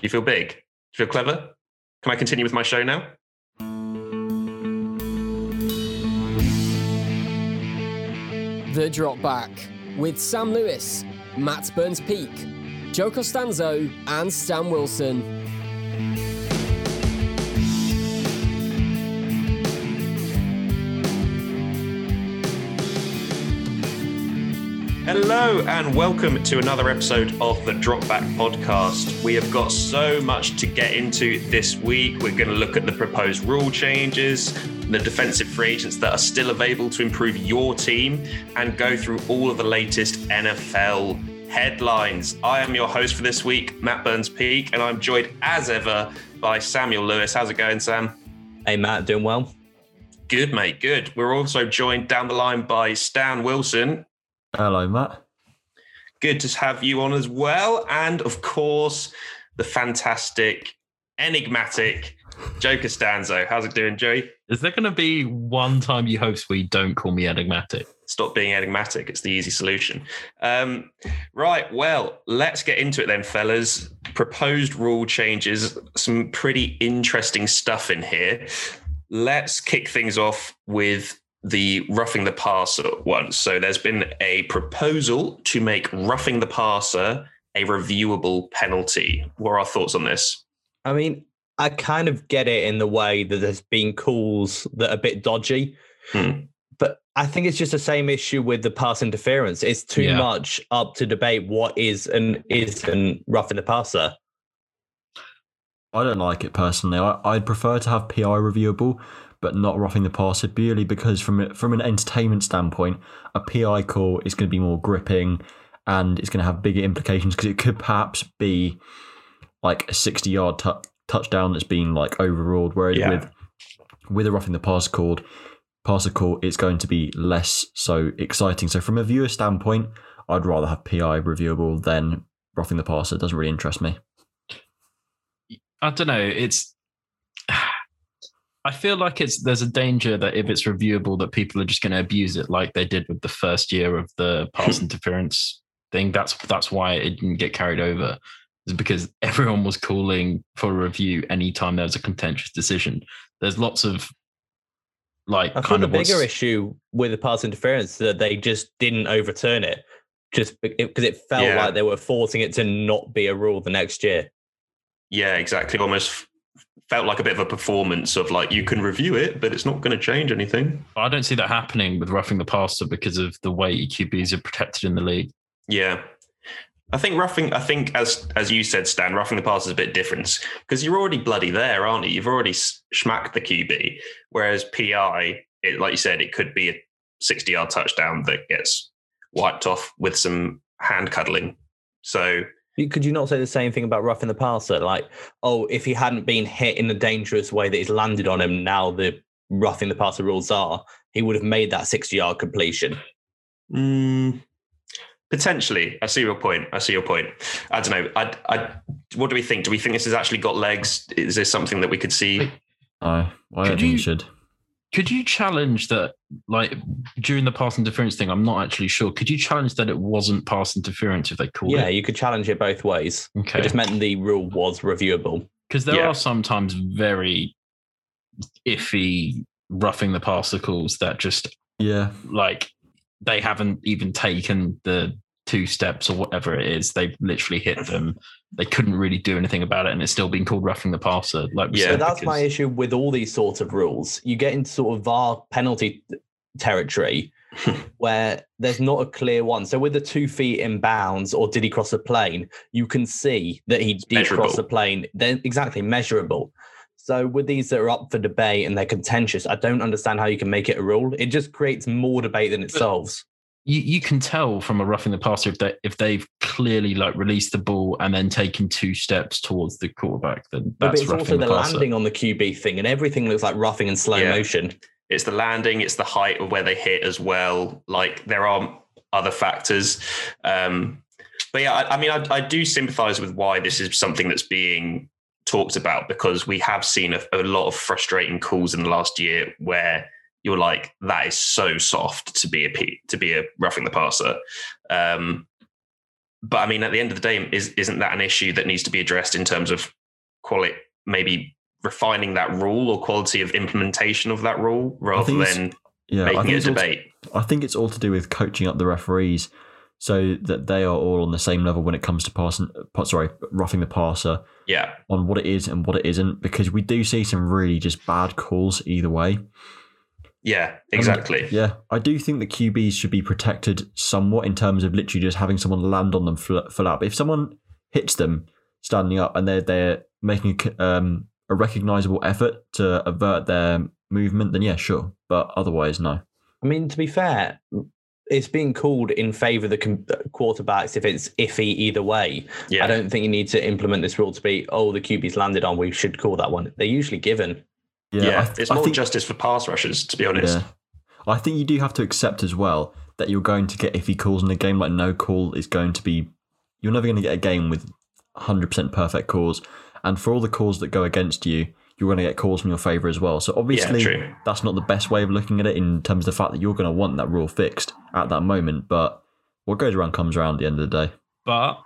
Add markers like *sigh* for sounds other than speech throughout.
You feel big? Do you feel clever? Can I continue with my show now? The Drop Back with Sam Lewis, Matt Burns Peak, Joe Costanzo, and Stan Wilson. Hello and welcome to another episode of the Dropback Podcast. We have got so much to get into this week. We're going to look at the proposed rule changes, the defensive free agents that are still available to improve your team, and go through all of the latest NFL headlines. I am your host for this week, Matt Burns Peak, and I'm joined as ever by Samuel Lewis. How's it going, Sam? Hey, Matt, doing well? Good, mate. Good. We're also joined down the line by Stan Wilson. Hello, Matt. Good to have you on as well. And of course, the fantastic, enigmatic Joe Costanzo. How's it doing, Joey? Is there going to be one time you host where you don't call me enigmatic? Stop being enigmatic. It's the easy solution. Um, right. Well, let's get into it then, fellas. Proposed rule changes. Some pretty interesting stuff in here. Let's kick things off with the roughing the passer one. So there's been a proposal to make roughing the passer a reviewable penalty. What are our thoughts on this? I mean, I kind of get it in the way that there's been calls that are a bit dodgy. Hmm. But I think it's just the same issue with the pass interference. It's too yeah. much up to debate what is and isn't roughing the passer. I don't like it personally. I, I'd prefer to have PI reviewable but not roughing the passer purely because from from an entertainment standpoint, a PI call is going to be more gripping and it's going to have bigger implications because it could perhaps be like a 60 yard t- touchdown that's been like overruled. Whereas yeah. with with a roughing the passer called passer call, it's going to be less so exciting. So from a viewer standpoint, I'd rather have PI reviewable than roughing the passer. It doesn't really interest me. I don't know. It's I feel like it's there's a danger that if it's reviewable, that people are just going to abuse it, like they did with the first year of the pass hmm. interference thing. That's that's why it didn't get carried over, is because *laughs* everyone was calling for a review anytime there was a contentious decision. There's lots of like I kind of the bigger issue with the pass interference that they just didn't overturn it, just because it felt yeah. like they were forcing it to not be a rule the next year. Yeah, exactly. Almost felt like a bit of a performance of like you can review it, but it's not going to change anything. I don't see that happening with roughing the passer because of the way QBs are protected in the league. Yeah. I think roughing, I think as as you said, Stan, roughing the passer is a bit different because you're already bloody there, aren't you? You've already smacked the QB. Whereas PI, it, like you said, it could be a 60 yard touchdown that gets wiped off with some hand cuddling. So could you not say the same thing about roughing the passer? Like, oh, if he hadn't been hit in the dangerous way that he's landed on him, now the roughing the passer rules are, he would have made that 60 yard completion. Mm, potentially. I see your point. I see your point. I don't know. I, I, what do we think? Do we think this has actually got legs? Is this something that we could see? I, I think you should. Could you challenge that, like during the pass interference thing? I'm not actually sure. Could you challenge that it wasn't pass interference if they called yeah, it? Yeah, you could challenge it both ways. Okay. It just meant the rule was reviewable. Because there yeah. are sometimes very iffy roughing the passer calls that just, yeah, like they haven't even taken the two steps or whatever it is. They've literally hit them. They couldn't really do anything about it, and it's still being called roughing the passer. Like, yeah, that's because... my issue with all these sorts of rules. You get into sort of VAR penalty territory *laughs* where there's not a clear one. So with the two feet in bounds, or did he cross the plane? You can see that he did cross the plane. Then exactly measurable. So with these that are up for debate and they're contentious, I don't understand how you can make it a rule. It just creates more debate than it but, solves you, you can tell from a roughing the passer if they if they've clearly like released the ball and then taken two steps towards the quarterback. Then that's but it's also the, the landing on the QB thing, and everything looks like roughing in slow yeah. motion. It's the landing, it's the height of where they hit as well. Like there are other factors. Um, but yeah, I, I mean, I, I, do sympathise with why this is something that's being talked about because we have seen a, a lot of frustrating calls in the last year where you're like that is so soft to be a to be a roughing the passer. Um, but I mean, at the end of the day, is isn't that an issue that needs to be addressed in terms of quality? Maybe refining that rule or quality of implementation of that rule rather than Yeah, making it a it's all to- debate. I think it's all to do with coaching up the referees so that they are all on the same level when it comes to passing. pa- Sorry, roughing the passer Yeah, on what it is and what it isn't, because we do see some really just bad calls either way. Yeah, exactly. Yeah, I do think that QBs should be protected somewhat in terms of literally just having someone land on them full, full up. If someone hits them standing up and they're they're making a, c- um, a recognizable effort to avert their movement, then yeah, sure. But otherwise, no. I mean, to be fair, it's being called in favour of the com- quarterbacks if it's iffy either way. Yeah, I don't think you need to implement this rule to be, oh, the QB's landed on, we should call that one. They're usually given. Yeah, yeah, I th- it's I more think- justice for pass rushers, to be honest. Yeah. I think you do have to accept as well that you're going to get iffy calls in a game. Like no call is going to be. You're never going to get a game with 100% perfect calls. And for all the calls that go against you, you're going to get calls from your favour as well. So obviously, true. that's not the best way of looking at it in terms of the fact that you're going to want that rule fixed at that moment. But what goes around comes around at the end of the day. But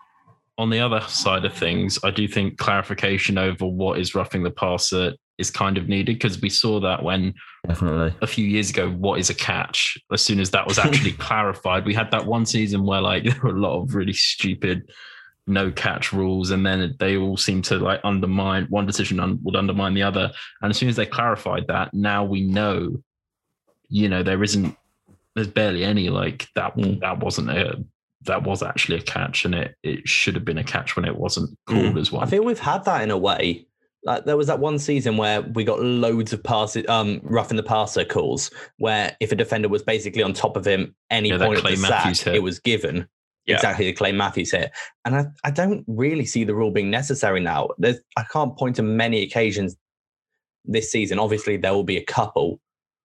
on the other side of things, I do think clarification over what is roughing the passer is kind of needed because we saw that when Definitely. a few years ago, what is a catch? As soon as that was actually *laughs* clarified, we had that one season where like *laughs* there were a lot of really stupid no catch rules, and then they all seem to like undermine one decision un- would undermine the other. And as soon as they clarified that, now we know, you know, there isn't, there's barely any like that. Mm. That wasn't a, that was actually a catch, and it it should have been a catch when it wasn't called as one. I feel we've had that in a way. Like there was that one season where we got loads of passes, um, roughing the passer calls, where if a defender was basically on top of him any Yeah, point of the Matthews sack, hit. it was given. Yeah. Exactly the Clay Matthews hit. And I, I don't really see the rule being necessary now. There's I can't point to many occasions this season. Obviously there will be a couple,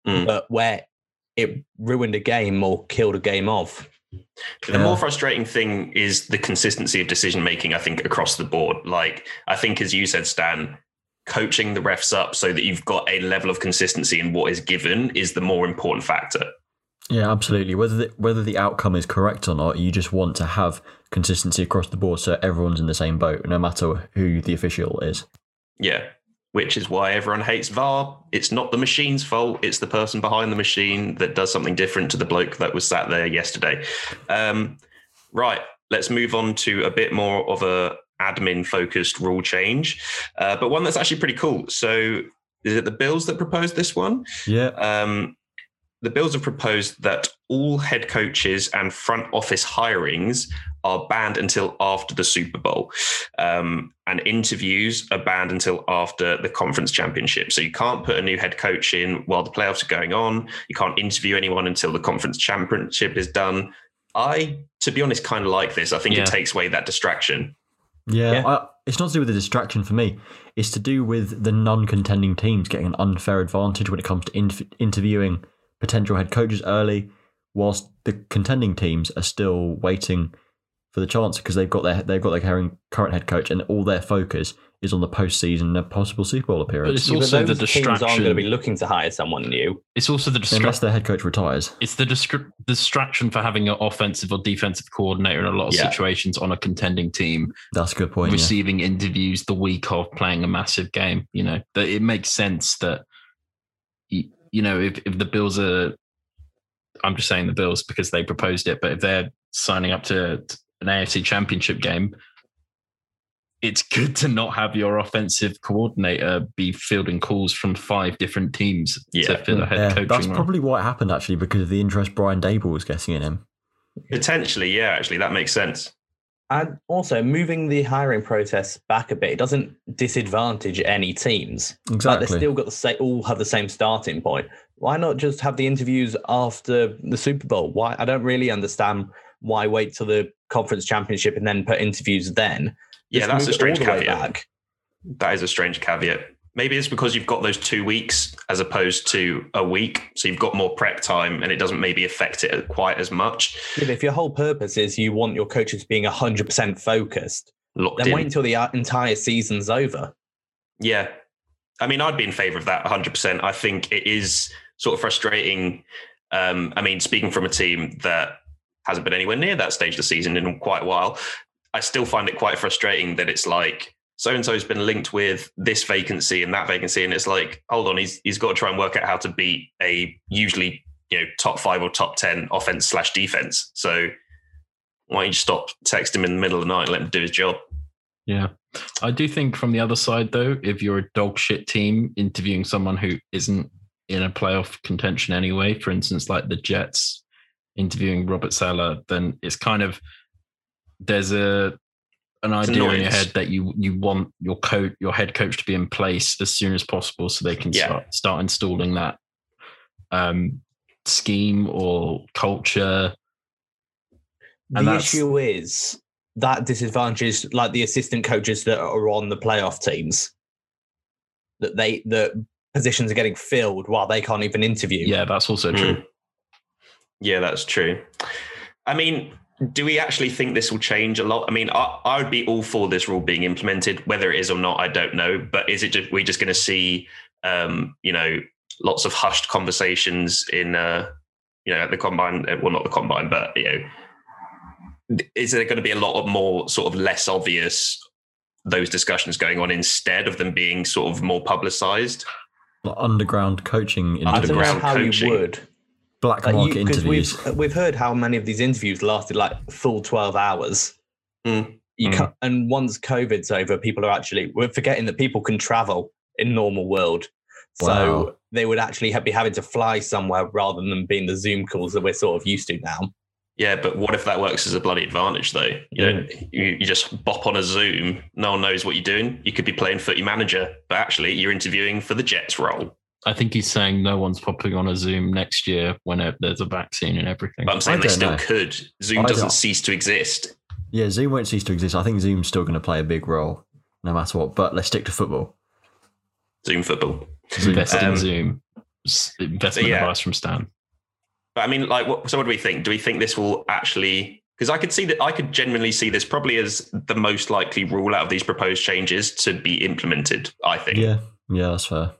Mm. but where it ruined a game or killed a game off. The Yeah. more frustrating thing is the consistency of decision making, I think, across the board. Like, I think, as you said, Stan, coaching the refs up so that you've got a level of consistency in what is given is the more important factor. Yeah, absolutely. Whether the, whether the outcome is correct or not, you just want to have consistency across the board so everyone's in the same boat, no matter who the official is. Yeah. Which is why everyone hates VAR. It's not the machine's fault. It's the person behind the machine that does something different to the bloke that was sat there yesterday. Um, right. Let's move on to a bit more of a admin focused rule change, uh, but one that's actually pretty cool. So, is it the Bills that proposed this one? Yeah, Um, the Bills have proposed that all head coaches and front office hirings are banned until after the Super Bowl, um, and interviews are banned until after the conference championship. So you can't put a new head coach in while the playoffs are going on. You can't interview anyone until the conference championship is done. I, to be honest, kind of like this. I think Yeah. it takes away that distraction. yeah. Yeah. I, it's not to do with the distraction for me. It's to do with the non-contending teams getting an unfair advantage when it comes to inf- interviewing potential head coaches early, whilst the contending teams are still waiting for the chance because they've got their they've got their current current head coach and all their focus is on the postseason and a possible Super Bowl appearance. But it's Yeah, but also the those teams aren't going to be looking to hire someone new. It's also the Unless distraction. their head coach retires. It's the discri- distraction for having an offensive or defensive coordinator in a lot of Yeah. situations on a contending team, That's a good point. yeah. receiving interviews the week of playing a massive game. You know that it makes sense that you, you know if, if the Bills are, I'm just saying the Bills because they proposed it, but if they're signing up to an AFC Championship game. It's good to not have your offensive coordinator be fielding calls from five different teams Yeah. to fill a head Yeah, coaching that's role. probably what happened actually because of the interest Brian Daboll was getting in him. Potentially, yeah, actually, that makes sense. And also moving the hiring process back a bit, it doesn't disadvantage any teams. Like Exactly. they still got the same, all have the same starting point. Why not just have the interviews after the Super Bowl? Why I don't really understand why wait till the conference championship and then put interviews then. Yeah, that's a strange all the way caveat. That is a strange caveat. Maybe it's because you've got those two weeks as opposed to a week. So you've got more prep time and it doesn't maybe affect it quite as much. Yeah, if your whole purpose is you want your coaches being hundred percent focused, Locked then in. wait until the entire season's over. Yeah. I mean, I'd be in favor of that 100%. I think it is sort of frustrating. Um, I mean, speaking from a team that hasn't been anywhere near that stage of the season in quite a while. I still find it quite frustrating that it's like so and so's been linked with this vacancy and that vacancy, and it's like, hold on, he's he's got to try and work out how to beat a usually you know top five or top ten offense slash defense. So why don't you stop text him in the middle of the night and let him do his job? Yeah. I do think from the other side, though, if you're a dog shit team interviewing someone who isn't in a playoff contention anyway, for instance, like the Jets interviewing Robert Saleh, then it's kind of there's a an It's idea in your head that you you want your coach your head coach to be in place as soon as possible so they can Yeah. start start installing that um scheme or culture. And the issue is that disadvantages like the assistant coaches that are on the playoff teams that they the positions are getting filled while they can't even interview. Yeah, that's also true. Yeah, that's true. I mean, do we actually think this will change a lot? I mean, I, I would be all for this rule being implemented. Whether it is or not, I don't know. But is it just we're just going to see, um, you know, lots of hushed conversations in, uh, you know, at the combine? uh, Well, not the combine, but you know, is there going to be a lot of more sort of less obvious those discussions going on instead of them being sort of more publicized? Underground coaching I don't know Underground coaching. You black Like market you, 'cause interviews. we've we've heard how many of these interviews lasted like full twelve hours. Mm. You Mm. can't, and once COVID's over, people are actually we're forgetting that people can travel in normal world. So they would actually ha- be having to fly somewhere rather than being the Zoom calls that we're sort of used to now. Yeah, but what if that works as a bloody advantage though? You know, you, you just bop on a Zoom, no one knows what you're doing. You could be playing footy manager, but actually you're interviewing for the Jets role. I think he's saying no one's popping on a Zoom next year when it, there's a vaccine and everything. But I'm saying I they still know. could. Zoom I doesn't don't- cease to exist. Yeah, Zoom won't cease to exist. I think Zoom's still going to play a big role no matter what. But let's stick to football. Zoom football. Invest Um, in Zoom. S- Investment yeah. advice from Stan. But I mean, like, what, so what do we think? Do we think this will actually? Because I could see that I could genuinely see this probably as the most likely rule out of these proposed changes to be implemented. I think. Yeah, yeah, that's fair.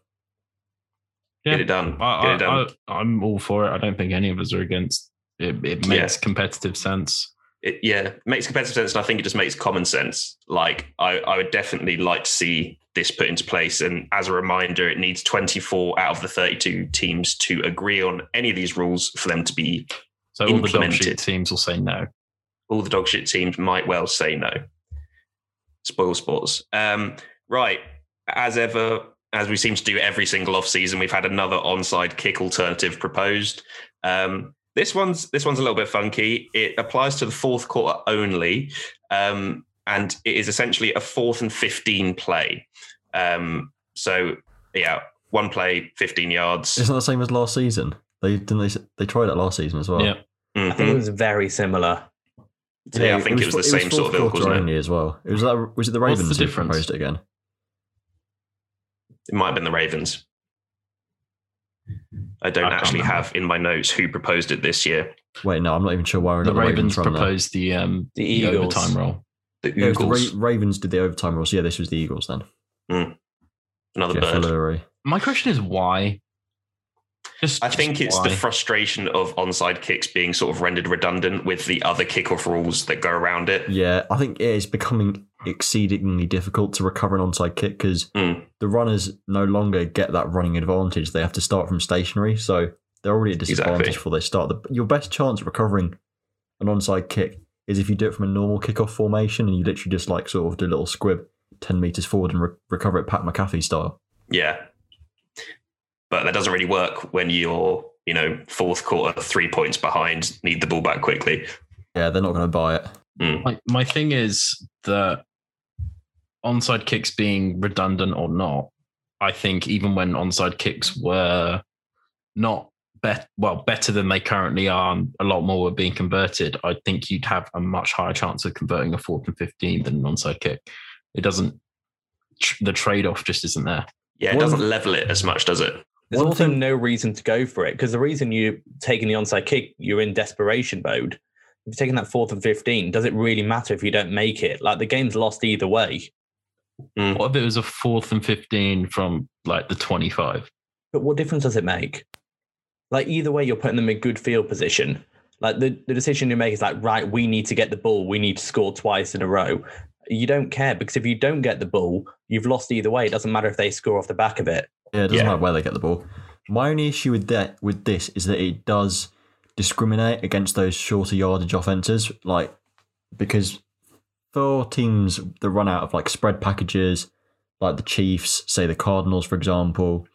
Get it done. I, Get it done. I, am all for it. I don't think any of us are against it. It makes competitive sense. it, yeah, it makes competitive sense, and I think it just makes common sense. Like, I, I would definitely like to see this put into place. And as a reminder, it needs 24 out of the 32 teams to agree on any of these rules for them to be. So all the Implemented. teams will say no. All the dog shit teams might well say no. Spoil sports. Um, right. As ever, as we seem to do every single off season, we've had another onside kick alternative proposed. Um, this one's this one's a little bit funky. It applies to the fourth quarter only, um, and it is essentially a fourth and fifteen play. Um, so yeah, one play, fifteen yards. Isn't that the same as last season? They didn't they, they tried it last season as well. Yeah. I think it was very similar. Yeah, I think it was, the same sort of ilk, fourth quarter wasn't it? only as well. It was that was it the Ravens the who difference? proposed it again? It might have been the Ravens. I don't I actually remember. have in my notes who proposed it this year. Wait, no, I'm not even sure why we're The not Ravens proposed the um The the, Eagles. overtime role. The Yeah, it the Eagles, Ra- Ravens did the overtime rules. Yeah, this was the Eagles then. another Jeff bird. Lurie. My question is why? Just I think just it's why? the frustration of onside kicks being sort of rendered redundant with the other kickoff rules that go around it. Yeah, I think it is becoming exceedingly difficult to recover an onside kick because Mm. the runners no longer get that running advantage. They have to start from stationary, so they're already at disadvantage Exactly. before they start. The, your best chance of recovering an onside kick is if you do it from a normal kickoff formation and you literally just like sort of do a little squib 10 metres forward and re- recover it Pat McAfee style. Yeah. But that doesn't really work when you're, you know, fourth quarter, three points behind, need the ball back quickly. Yeah, they're not going to buy it. Mm. my, my thing is that onside kicks being redundant or not, I think even when onside kicks were not bet well better than they currently are, and a lot more were being converted. I think you'd have a much higher chance of converting a fourth and fifteen than an onside kick. It doesn't. tr- The trade off just isn't there. Yeah, it One- doesn't level it as much, does it? There's also thing- no reason to go for it because the reason you're taking the onside kick, you're in desperation mode. If you're taking that fourth and 15, does it really matter if you don't make it? Like the game's lost either way. Hmm. What if it was a fourth and fifteen from like the twenty-five? But what difference does it make? Like either way, you're putting them in good field position. Like the, the decision you make is like, right, we need to get the ball, we need to score twice in a row. You don't care because if you don't get the ball, you've lost either way. It doesn't matter if they score off the back of it. Yeah, it doesn't Yeah. matter where they get the ball. My only issue with that with this is that it does discriminate against those shorter yardage offenses, like because for teams that run out of like spread packages, like the Chiefs, say the Cardinals, for example,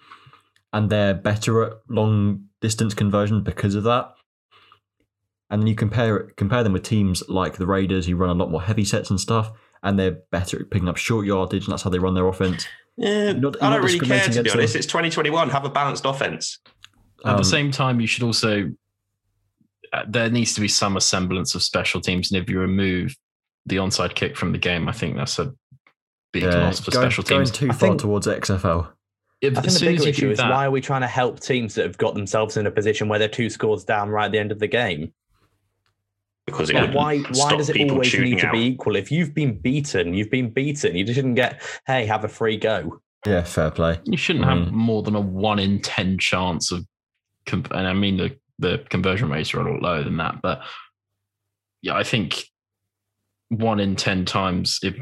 and they're better at long distance conversion because of that. And then you compare compare them with teams like the Raiders who run a lot more heavy sets and stuff, and they're better at picking up short yardage, and that's how they run their offense. Yeah, not- I don't really care to be honest. against It's 2021. Have a balanced offense. At Um, the same time, you should also uh, there needs to be some semblance of special teams, and if you remove the onside kick from the game, I think that's a big Yeah, loss for going, special going too far think- towards XFL. If, I think as the soon as bigger issue do is that, why are we trying to help teams that have got themselves in a position where they're two scores down right at the end of the game? Because it Yeah, would why why stop does it always need to out. be equal? If you've been beaten, you've been beaten. You shouldn't get, hey, have a free go. Yeah, fair play. you shouldn't I have mm. more than a one in ten chance of, com- and I mean the the conversion rates are a lot lower than that, but yeah, I think one in ten times, if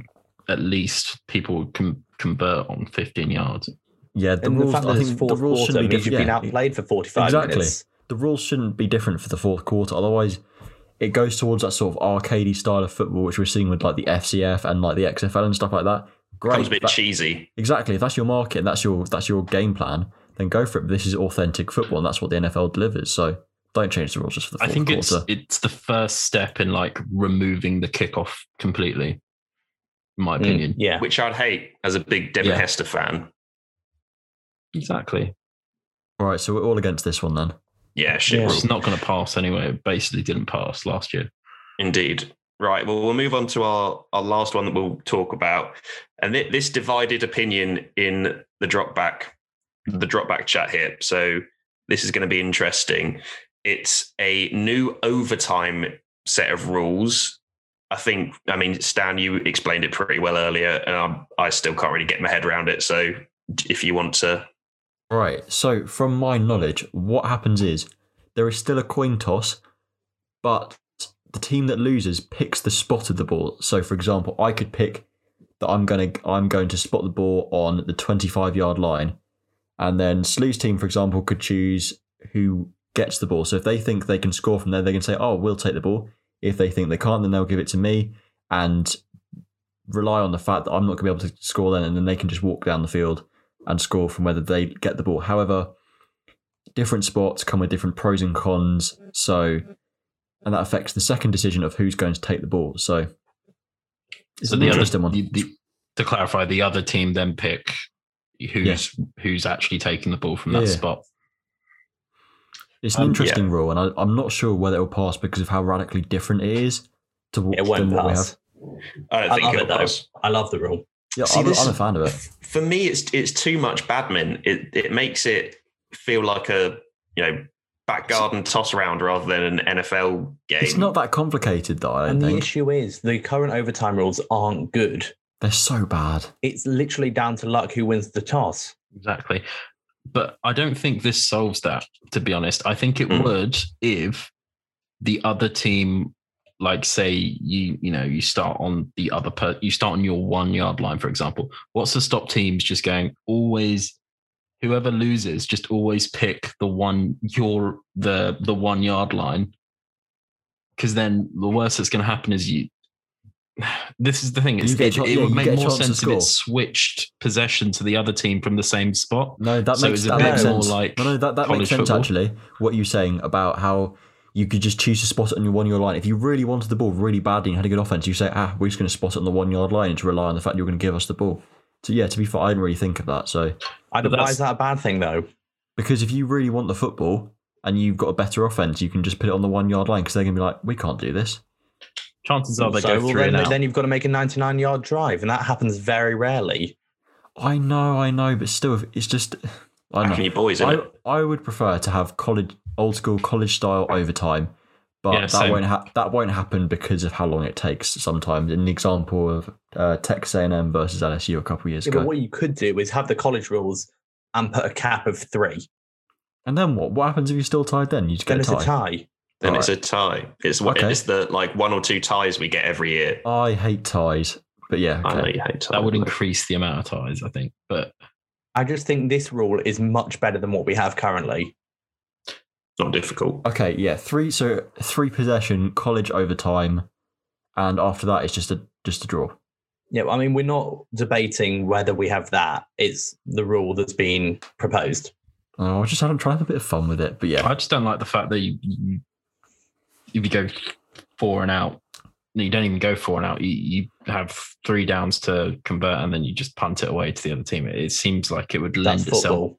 at least people can convert on fifteen yards. Yeah, the and rules. the fact I that it's think the rules quarter shouldn't be means you've different. been outplayed for 45 Exactly. minutes. The rules shouldn't be different for the fourth quarter. Otherwise, it goes towards that sort of arcadey style of football, which we're seeing with like the FCF and like the XFL and stuff like that. Great. becomes a bit That- cheesy. exactly. If that's your market and that's your that's your game plan, then go for it. But this is authentic football, and that's what the NFL delivers. So don't change the rules just for the I think it's quarter. it's the first step in like removing the kickoff completely. In my opinion, Mm, yeah. which I'd hate as a big Devin Yeah. Hester fan. exactly. All right, so we're all against this one then. Yeah, shit Yeah. It's not going to pass anyway. It basically didn't pass last year. Indeed. Right. Well, we'll move on to our, our last one that we'll talk about. And thi- this divided opinion in the drop back, hmm. the drop back chat here. So this is going to be interesting. It's a new overtime set of rules. I think, I mean, Stan, you explained it pretty well earlier, and I'm, I still can't really get my head around it. So if you want to, Right. So, from my knowledge, what happens is there is still a coin toss, but the team that loses picks the spot of the ball. So, for example, I could pick that I'm going to I'm going to spot the ball on the 25 yard line, and then Slew's team, for example, could choose who gets the ball. So, if they think they can score from there, they can say, "Oh, we'll take the ball." If they think they can't, then they'll give it to me and rely on the fact that I'm not going to be able to score then, and then they can just walk down the field and score from whether they get the ball. However, different spots come with different pros and cons. So, and that affects the second decision of who's going to take the ball. So, it's So an the other, interesting one. the- the- to clarify, the other team then pick who's who's actually taking the ball from that Yeah. spot. it's an um, interesting rule, and I, I'm not sure whether it will pass because of how radically different it is to what, It won't than what we pass. have. I don't I think love it'll it though. pass. I love the rule. Yeah, See, I'm, this- I'm a fan of it. *laughs* For me, it's it's too much badminton. It it makes it feel like a you know back garden toss around rather than an NFL game. It's not that complicated, though. I don't And the issue is the current overtime rules aren't good. they're so bad. It's literally down to luck who wins the toss. Exactly. But I don't think this solves that, to be honest. I think it Mm. would if the other team, like say you, you know, you start on the other per you start on your one yard line, for example. What's to stop teams just going always whoever loses, just always pick the one your the the one yard line. Cause then the worst that's gonna happen is you this is the thing. It's, it, it yeah, would make more sense if it switched possession to the other team from the same spot. No, that So makes it's a that bit makes more sense. like no, no, that, that makes sense football. actually. What you're saying about how you could just choose to spot it on your one yard line. If you really wanted the ball really badly and had a good offense, you say, ah, we're just going to spot it on the one yard line and to rely on the fact you're going to give us the ball. So yeah, to be fair, I didn't really think of that. So I But don't, why is that a bad thing though? because if you really want the football and you've got a better offense, you can just put it on the one yard line because they're going to be like, we can't do this. chances are they So, go well, three then, and then you've got to make a 99 yard drive, and that happens very rarely. I know, I know, but still, it's just *sighs* I Having know. your boys, isn't I. I would prefer to have college, old school college style overtime, but Yeah, that same. won't ha- that won't happen because of how long it takes. Sometimes, in the example of uh, Texas A&M versus LSU a couple of years Yeah, ago, but what you could do is have the college rules and put a cap of three. and then what? What happens if you're still tied? Then you just get Then get it's a a tie. tie. then All it's a tie. It's what Okay. it's the like one or two ties we get every year. I hate ties, but yeah, I know you hate ties. That would increase the amount of ties, I think. But I just think this rule is much better than what we have currently. Not difficult. Okay, yeah, three. So three possession, college overtime, and after that, it's just a just a draw. Yeah, I mean, we're not debating whether we have that. It's the rule that's been proposed. Oh, I just haven't tried a bit of fun with it, but yeah, I just don't like the fact that you, you if you go four and out, you don't even go four and out. You, you have three downs to convert, and then you just punt it away to the other team. It, it seems like it would lend itself.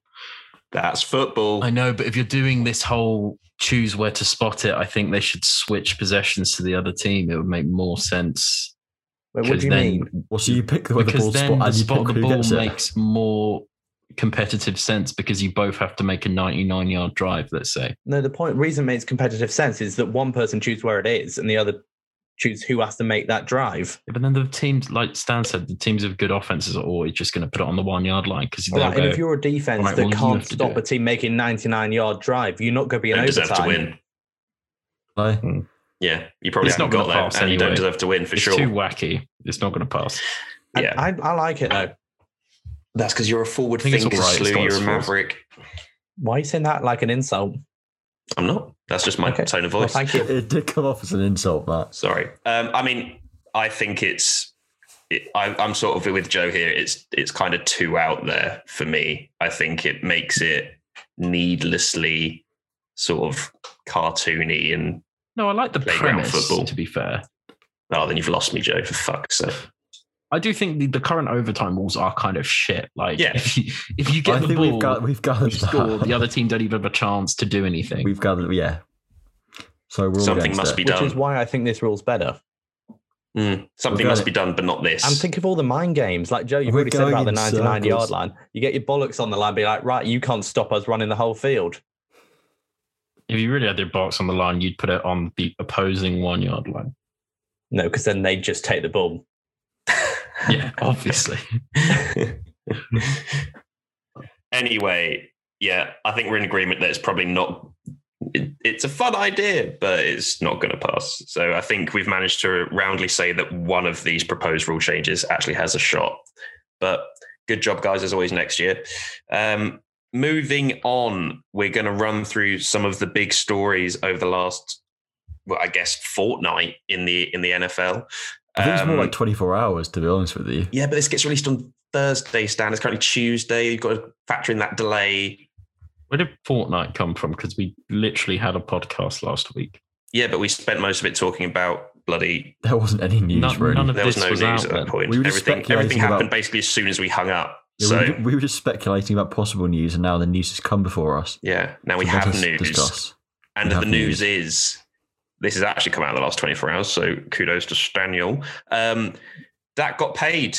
Football. That's football. I know, but if you're doing this whole choose where to spot it, I think they should switch possessions to the other team. It would make more sense. Wait, what 'cause do you then- mean? well, so you pick where the Because ball's then spot the and you spot pick the who ball gets it. makes more competitive sense because you both have to make a 99 yard drive. Let's say. No, the point reason it makes competitive sense is that one person chooses where it is and the other choose who has to make that drive. Yeah, but then the teams, like Stan said, the teams with good offenses are always just going to put it on the one yard line because they'll Right, and if you're a defense Right, that well, you can't have to do stop a team making 99 yard drive, you're not going to be an in don't deserve to overtime. win. No? Hmm. Yeah, you probably It's not haven't got gonna that, pass and you don't deserve to win for sure. it's sure. too wacky. It's not going to pass. Yeah. I, I like it though. That's because you're a forward I think thinker, all right, it's slew. You're a flaws. maverick. Why are you saying that like an insult? I'm not. That's just my Okay. tone of Well, voice. thank you. It did come off as an insult, Matt. Sorry. Um, I mean, I think it's. It, I, I'm sort of with Joe here. It's it's kind of too out there for me. I think it makes it needlessly sort of cartoony and No, I like the Playground premise. football. To be fair, oh, then you've lost me, Joe. For fuck's sake. I do think the, the current overtime rules are kind of shit. Like, Yeah. if you, if you get I the ball, we've got we've gathered you score, the other team don't even have a chance to do anything. We've got yeah. So we're Something must it. be Which is why I think this rule's better. Mm, something must going- be done, but not this. And think of all the mind games. Like Joe, you've We're already said about the in 99 yard line. You get your bollocks on the line, be like, right, you can't stop us running the whole field. if you really had your box on the line, you'd put it on the opposing one yard line. No, because then they'd just take the ball. Yeah, *laughs* obviously. anyway, yeah, I think we're in agreement that it's probably not. It, it's a fun idea, but it's not going to pass. So I think we've managed to roundly say that one of these proposed rule changes actually has a shot. But good job, guys, as always, next year. Um, moving on, we're going to run through some of the big stories over the last, well, I guess, fortnight in the in the NFL. I think it's more Um, like 24 hours, to be honest with you. yeah, but this gets released on Thursday, Stan. It's currently Tuesday. You've got to factor in that delay. Where did fortnight come from? Because we literally had a podcast last week. Yeah, but we spent most of it talking about bloody. There wasn't any news, None- really. none of There was this no was news out at that then. point. We were everything everything speculating happened about- basically as soon as we hung up. Yeah, so we, were, just speculating about possible news, and now the news has come before us. yeah, now we So let have news, Discuss. and We the news news. is this has actually come out in the last twenty four hours. So kudos to Staniel. Um, that got paid.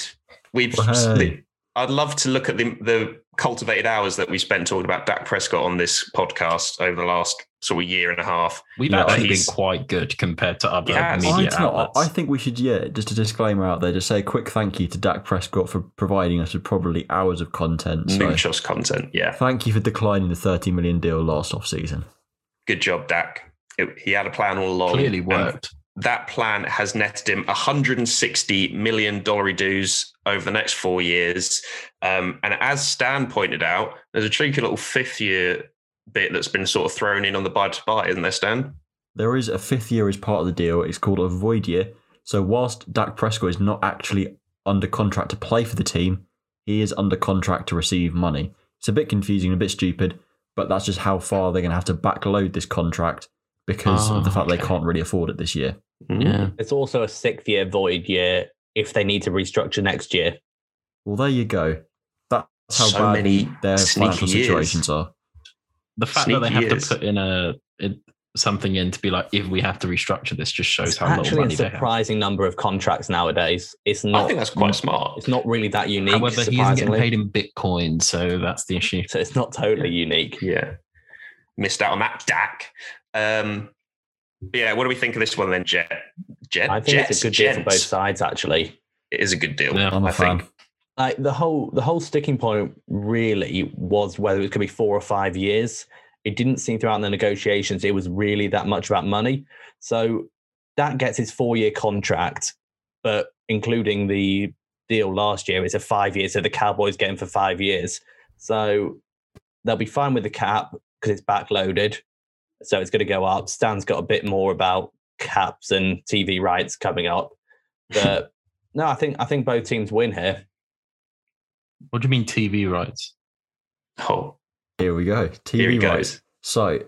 We've. Hey. I'd love to look at the the cultivated hours that we spent talking about Dak Prescott on this podcast over the last sort of year and a half. We've Yeah, actually been quite good compared to other Yeah, media I, don't outlets. I think we should, yeah, just a disclaimer out there, just say a quick thank you to Dak Prescott for providing us with probably hours of content. So Muchos content, yeah. thank you for declining the 30 million deal last off season. Good job, Dak. It- he had a plan all along. Clearly worked. that plan has netted him 160 million dollar dues over the next four years. Um, and as Stan pointed out, there's a cheeky little fifth year bit that's been sort of thrown in on the buy to buy, isn't there, Stan? There is a fifth year as part of the deal. It's called a void year. So whilst Dak Prescott is not actually under contract to play for the team, he is under contract to receive money. It's a bit confusing, a bit stupid, but that's just how far they're going to have to backload this contract because of the Ah, fact they can't really afford it this year. Yeah. It's also a sixth year void year if they need to restructure next year. Well, there you go. That's how So bad many their financial years. situations are. The fact that they have years. to put in a in something in to be like, if we have to restructure this, just shows It's how little actually a money they have. surprising number of contracts nowadays. It's not. I think that's quite smart. It's not really that unique. However, he isn't getting paid in Bitcoin, so that's the issue. so it's not totally unique. Yeah. Missed out on that, Dak. Um, but yeah, what do we think of this one then, Jet? Jet? I think Jets, it's a good deal for both sides, actually. It is a good deal. Yeah. I'm a I fan. think. Like the whole the whole sticking point really was whether it was going to be four or five years. it didn't seem throughout the negotiations it was really that much about money. So Dak gets his four year contract, but including the deal last year, it's a five year. So the Cowboys get him for five years. So they'll be fine with the cap because it's backloaded. So it's going to go up. Stan's got a bit more about caps and TV rights coming up. But *laughs* no, I think I think both teams win here. What do you mean TV rights? Oh, Here we go. TV here he rights. goes. So,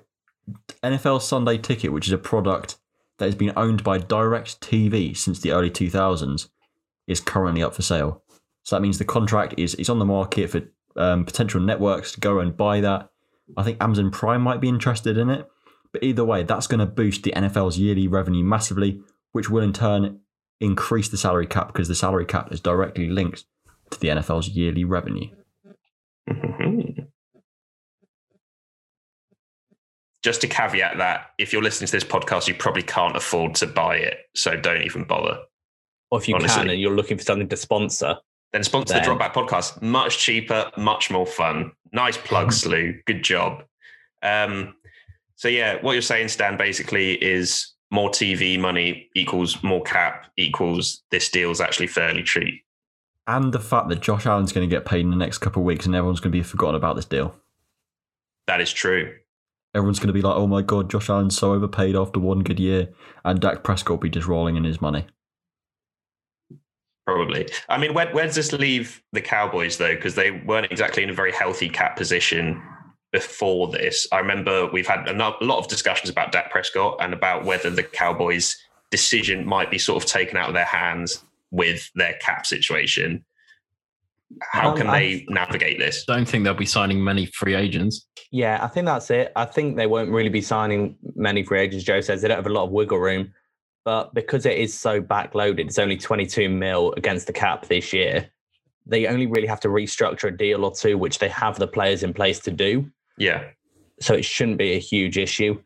NFL Sunday Ticket, which is a product that has been owned by DirecTV since the early 2000s, is currently up for sale. So that means the contract is is on the market for um, potential networks to go and buy that. I think Amazon Prime might be interested in it. But either way, that's going to boost the NFL's yearly revenue massively, which will in turn increase the salary cap because the salary cap is directly linked to the NFL's yearly revenue. *laughs* Just to caveat that, if you're listening to this podcast, you probably can't afford to buy it, so don't even bother. Or if you Honestly. can and you're looking for something to sponsor, Then sponsor Then- the Dropback podcast. Much cheaper, much more fun. Nice plug, *laughs* Slew. Good job. Um, so yeah, what you're saying, Stan, basically is more TV money equals more cap equals this deal's actually fairly cheap. And the fact that Josh Allen's going to get paid in the next couple of weeks and everyone's going to be forgotten about this deal. That is true. Everyone's going to be like, oh my God, Josh Allen's so overpaid after one good year. And Dak Prescott will be just rolling in his money. Probably. I mean, where, where does this leave the Cowboys though? Because they weren't exactly in a very healthy cap position before this. I remember we've had a lot of discussions about Dak Prescott and about whether the Cowboys' decision might be sort of taken out of their hands with their cap situation. How Um, can I- they navigate this? Don't think they'll be signing many free agents. Yeah, I think that's it. I think they won't really be signing many free agents. Joe says they don't have a lot of wiggle room, but because it is so backloaded, it's only 22 mil against the cap this year. They only really have to restructure a deal or two, which they have the players in place to do. Yeah. So it shouldn't be a huge issue.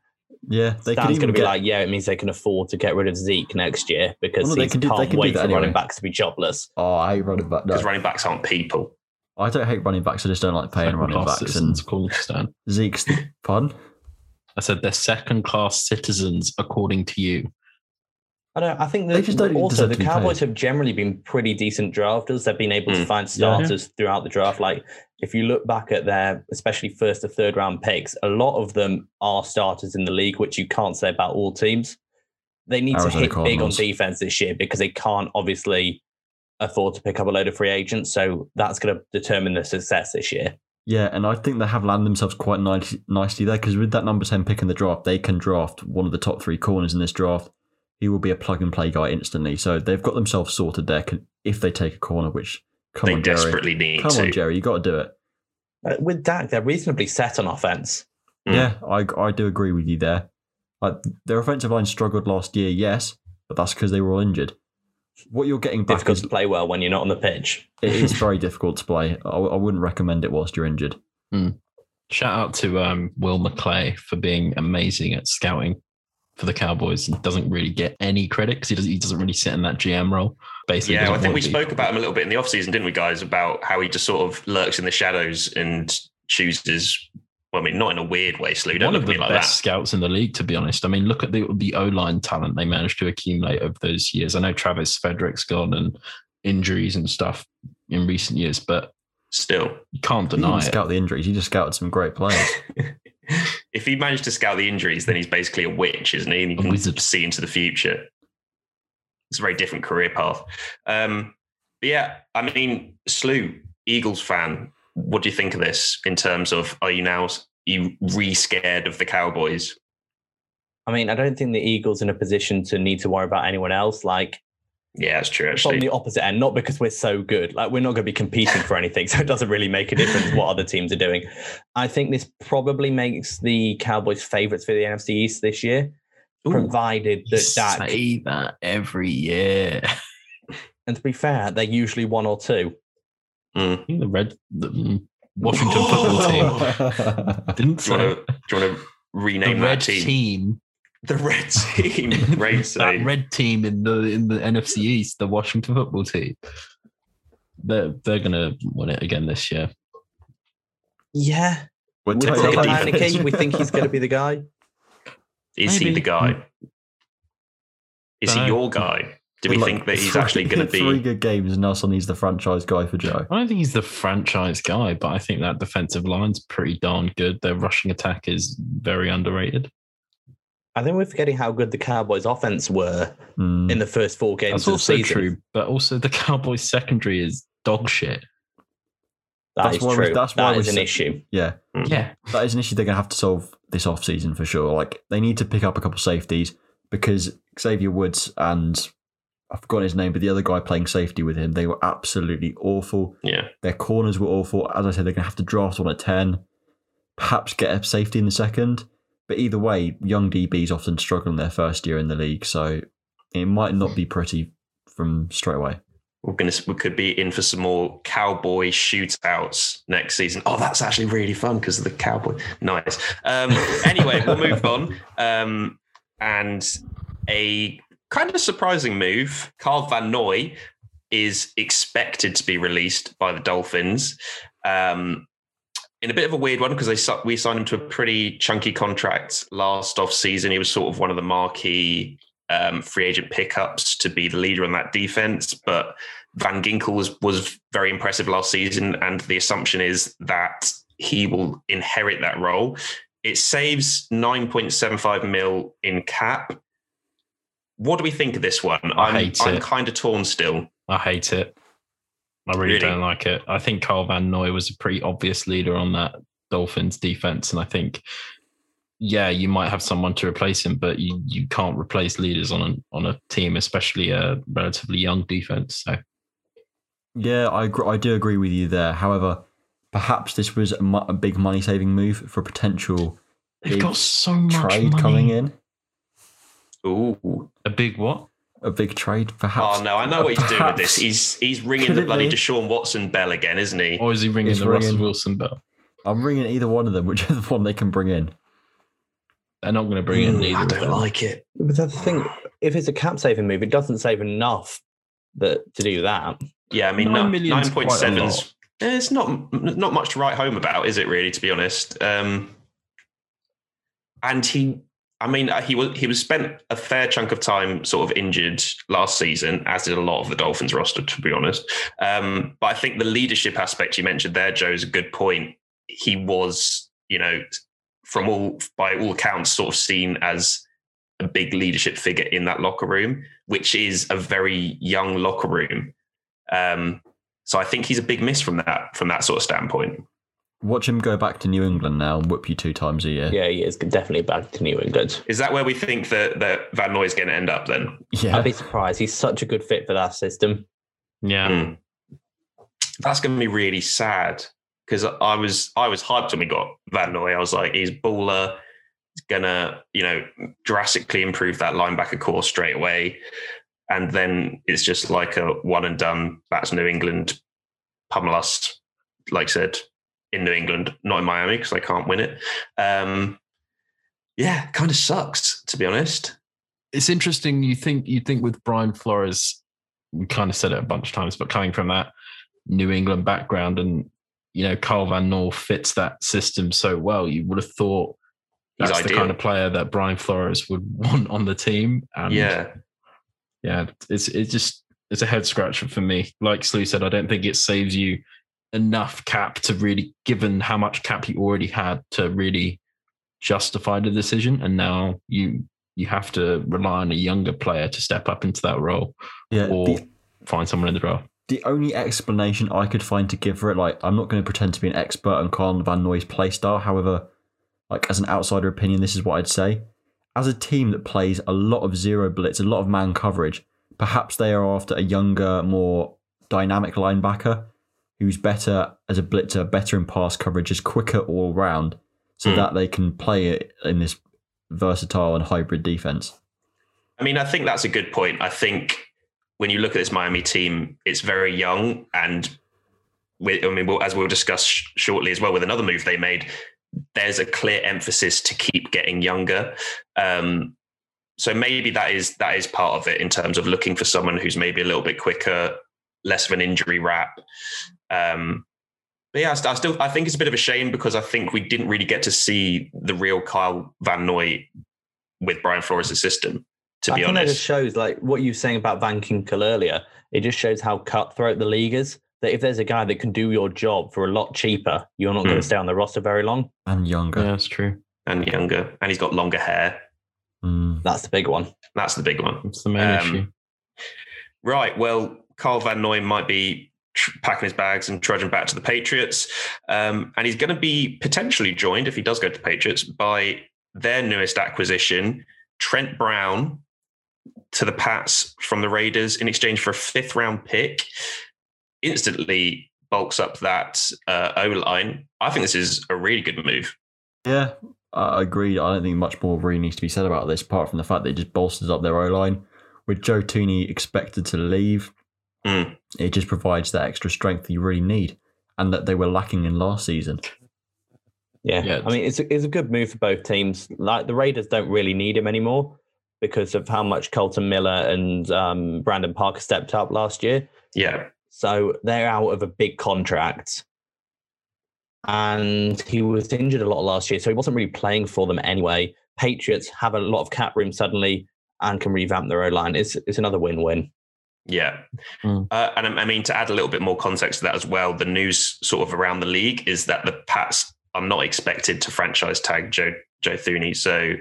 Yeah, they could Stan's going to be get, like, yeah, it means they can afford to get rid of Zeke next year because Well, no, they he can do, can't can do wait that for running backs to be jobless. oh, I hate running back. No, Because running backs aren't people. I don't hate running backs. I just don't like paying Second running backs. And citizens, Stan. Zeke's fun. *laughs* I said they're second class citizens, according to you. I don't. I think They that just don't also the Cowboys paid. have generally been pretty decent drafters. They've been able to Mm. find Yeah. starters throughout the draft. Like if you look back at their, especially first or third round picks, a lot of them are starters in the league, which you can't say about all teams. They need Arizona to hit big on defense this year because they can't obviously afford to pick up a load of free agents. So that's going to determine the success this year. Yeah, and I think they have landed themselves quite nice, nicely there because with that number 10 pick in the draft, they can draft one of the top three corners in this draft. He will be a plug and play guy instantly. So they've got themselves sorted there if they take a corner, which, come they on, Jerry. desperately need Come to. on, Jerry, you got to do it. Uh, with Dak, they're reasonably set on offense. Mm. Yeah, I, I do agree with you there. Like Their offensive line struggled last year, yes, but that's because they were all injured. What you're getting back Difficult is to play well when you're not on the pitch. it is *laughs* very difficult to play. I, I wouldn't recommend it whilst you're injured. Shout out to um, Will McClay for being amazing at scouting for the Cowboys and doesn't really get any credit because he doesn't, he doesn't really sit in that GM role. Basically, Yeah, I think we be. spoke about him a little bit in the offseason, didn't we, guys? About how he just sort of lurks in the shadows and chooses. Well, I mean, not in a weird way, Slew. Don't one look of at the me like best that. scouts in the league, to be honest. I mean, look at the the O line talent they managed to accumulate over those years. I know Travis Frederick's gone and injuries and stuff in recent years, but Still, you can't He deny didn't it. scout the injuries. He just scouted some great players. *laughs* if he managed to scout the injuries, then he's basically a witch, isn't he? And he A can wizard. see into the future. It's a very different career path. Um, but yeah, I mean, Slew, Eagles fan, what do you think of this in terms of are you now you re scared of the Cowboys? I mean, I don't think the Eagles in a position to need to worry about anyone else. Like Yeah, it's true. Actually. from the opposite end, not because we're so good. Like we're not going to be competing for anything, *laughs* so it doesn't really make a difference what other teams are doing. I think this probably makes the Cowboys favourites for the NFC East this year, provided You that Dak. say that every year. *laughs* And to be fair, they're usually one or two. Mm. the red the mm, Washington football team *laughs* didn't Do you want to do you want to rename the rename red that team? team. The red team. *laughs* Great that red team in the in the NFC East, the Washington football team. They're they're gonna win it again this year. Yeah, We're With taking Taylor we think he's going to be the guy. Is he the guy? Is he your guy? Do we Like, think that he's three- actually going to be three be? good games and now suddenly he's the franchise guy for Joe? I don't think he's the franchise guy, but I think that defensive line's pretty darn good. Their rushing attack is very underrated. I think we're forgetting how good the Cowboys' offense were Hmm. in the first four games That's of the also season. true, but also the Cowboys secondary is dog shit. That That's is why we- true. that's why that we is an said- issue. yeah, Yeah, that is an issue they're going to have to solve this offseason for sure. Like they need to pick up a couple safeties because Xavier Woods and I've forgotten his name, but the other guy playing safety with him, they were absolutely awful. Yeah, Their corners were awful. As I said, they're going to have to draft one at 10, perhaps get a safety in the second. But either way, young DBs often struggle in their first year in the league. So it might not be pretty from straight away. We're gonna we could be in for some more cowboy shootouts next season. Oh, that's actually really fun because of the cowboy. Nice. Um, anyway, we'll move on. Um, and a kind of surprising move. Carl Van Noy is expected to be released by the Dolphins. Um, in a bit of a weird one because they we signed him to a pretty chunky contract last off season. He was sort of one of the marquee um, free agent pickups to be the leader on that defense. But Van Ginkel was was very impressive last season, and the assumption is that he will inherit that role. It saves nine point seven five mil in cap. What do we think of this one? I I'm hate I'm it. kind of torn still. I hate it. I really, Really? don't like it. I think Carl Van Noy was a pretty obvious leader on that Dolphins defense, and I think, yeah, you might have someone to replace him, but you you can't replace leaders on a on a team, especially a relatively young defense. So Yeah, I agree, I do agree with you there. However, perhaps this was a, mu- a big money saving move for a potential they've big got so much trade money. coming in. Ooh. A big what? A big trade, perhaps. Oh no, I know what he's doing with this. He's he's ringing Could the bloody be? Deshaun Watson bell again, isn't he? Or is he ringing It's the Russell. Wilson bell? I'm ringing either one of them, *laughs* whichever one they can bring in. They're not going to bring in neither I don't them. like it. But that's the thing. If it's a cap saving move, it doesn't save enough that to do that. Yeah, I mean Nine nine point seven's. It's not not much to write home about, is it? Really, to be honest. Um, and he, I mean, uh, he was he was spent a fair chunk of time sort of injured last season, as did a lot of the Dolphins roster, to be honest. Um, but I think the leadership aspect you mentioned there, Joe, is a good point. He was, you know, from all by all accounts, sort of seen as a big leadership figure in that locker room, which is a very young locker room. Um, so I think he's a big miss from that from that sort of standpoint. Watch him go back to New England now and whoop you two times a year. Yeah, he is definitely back to New England. Is that where we think that that Van Noy is going to end up then? Yeah. I'd be surprised. He's such a good fit for that system. Yeah. Hmm. That's going to be really sad because I was I was hyped when we got Van Noy. I was like, he's baller. He's gonna you know drastically improve that linebacker corps straight away. And then it's just like a one and done. That's New England, pummel us, like I said, in New England, not in Miami because I can't win it. Um, yeah, kind of sucks to be honest. it's interesting. You think you think with Brian Flores, we kind of said it a bunch of times, but coming from that New England background, and you know, Carl Van Noy fits that system so well. You would have thought He's that's the ideal. kind of player that Brian Flores would *laughs* want on the team. And yeah, yeah, it's it's just it's a head scratcher for me. Like Slew said, I don't think it saves you enough cap to really, given how much cap you already had, to really justify the decision. And now you you have to rely on a younger player to step up into that role, yeah. or The, find someone in the draft. The only explanation I could find to give for it, like, I'm not going to pretend to be an expert on Carl Van Noy's play style. However, like, as an outsider opinion, this is what I'd say. As a team that plays a lot of zero blitz, a lot of man coverage, perhaps they are after a younger, more dynamic linebacker who's better as a blitzer, better in pass coverage, is quicker all round, so Hmm. that they can play it in this versatile and hybrid defense. I mean, I think that's a good point. I think when you look at this Miami team, it's very young, and we, I mean, we'll, as we'll discuss sh- shortly as well with another move they made, there's a clear emphasis to keep getting younger. Um, so maybe that is that is part of it in terms of looking for someone who's maybe a little bit quicker, less of an injury wrap. Um, But yeah, I I still I think it's a bit of a shame because I think we didn't really get to see the real Kyle Van Noy with Brian Flores' system. To I be think that honest, just shows like what you were saying about Van Ginkel earlier. It just shows how cutthroat the league is. That if there's a guy that can do your job for a lot cheaper, you're not going Hmm. to stay on the roster very long. and younger. Yeah, that's true. and younger, and he's got longer hair. Mm. That's the big one. That's the big one. That's the main Um, issue. Right. Well, Carl Van Noy might be tr- packing his bags and trudging back to the Patriots. Um, and he's going to be potentially joined, if he does go to the Patriots, by their newest acquisition, Trent Brown, to the Pats from the Raiders in exchange for a fifth round pick. Instantly bulks up that uh, O line. I think this is a really good move. Yeah, I I agree. I don't think much more really needs to be said about this, apart from the fact that it just bolsters up their O line. With Joe Thuney expected to leave, Mm. it just provides that extra strength you really need, and that they were lacking in last season. Yeah. Yeah. I mean, it's a, it's a good move for both teams. Like the Raiders don't really need him anymore because of how much Kolton Miller and um, Brandon Parker stepped up last year. Yeah. So they're out of a big contract. And he was injured a lot last year, so he wasn't really playing for them anyway. Patriots have a lot of cap room suddenly and can revamp their O line. It's it's another win win. Yeah. Mm. Uh, and I I mean, to add a little bit more context to that as well, the news sort of around the league is that the Pats are not expected to franchise tag Joe, Joe Thuney. So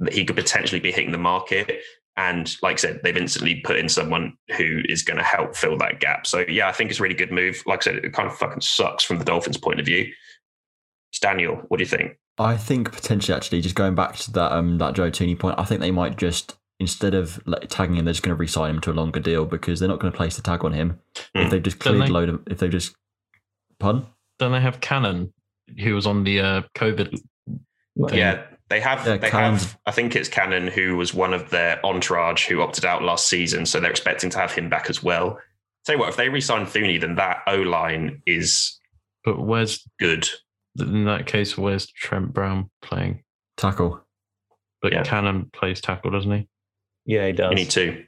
that he could potentially be hitting the market. And like I said, they've instantly put in someone who is going to help fill that gap. So yeah, I think it's a really good move. Like I said, it kind of fucking sucks from the Dolphins' point of view. Daniel, what do you think? I think potentially, actually, just going back to that um that Joe Thuney point, I think they might just instead of like, tagging him, they're just going to re-sign him to a longer deal because they're not going to place the tag on him Hmm. if they've just cleared they? a load of if they've just pardon. Don't they have Cannon, who was on the uh, COVID? thing? Yeah, they have. Yeah, they Cannon's- have. I think it's Cannon who was one of their entourage who opted out last season, so they're expecting to have him back as well. Tell you what, if they re-sign Thuney, then that O line is But where's good. in that case? Where's Trent Brown playing? Tackle. But Yeah. Cannon plays tackle, doesn't he? Yeah, he does. You need to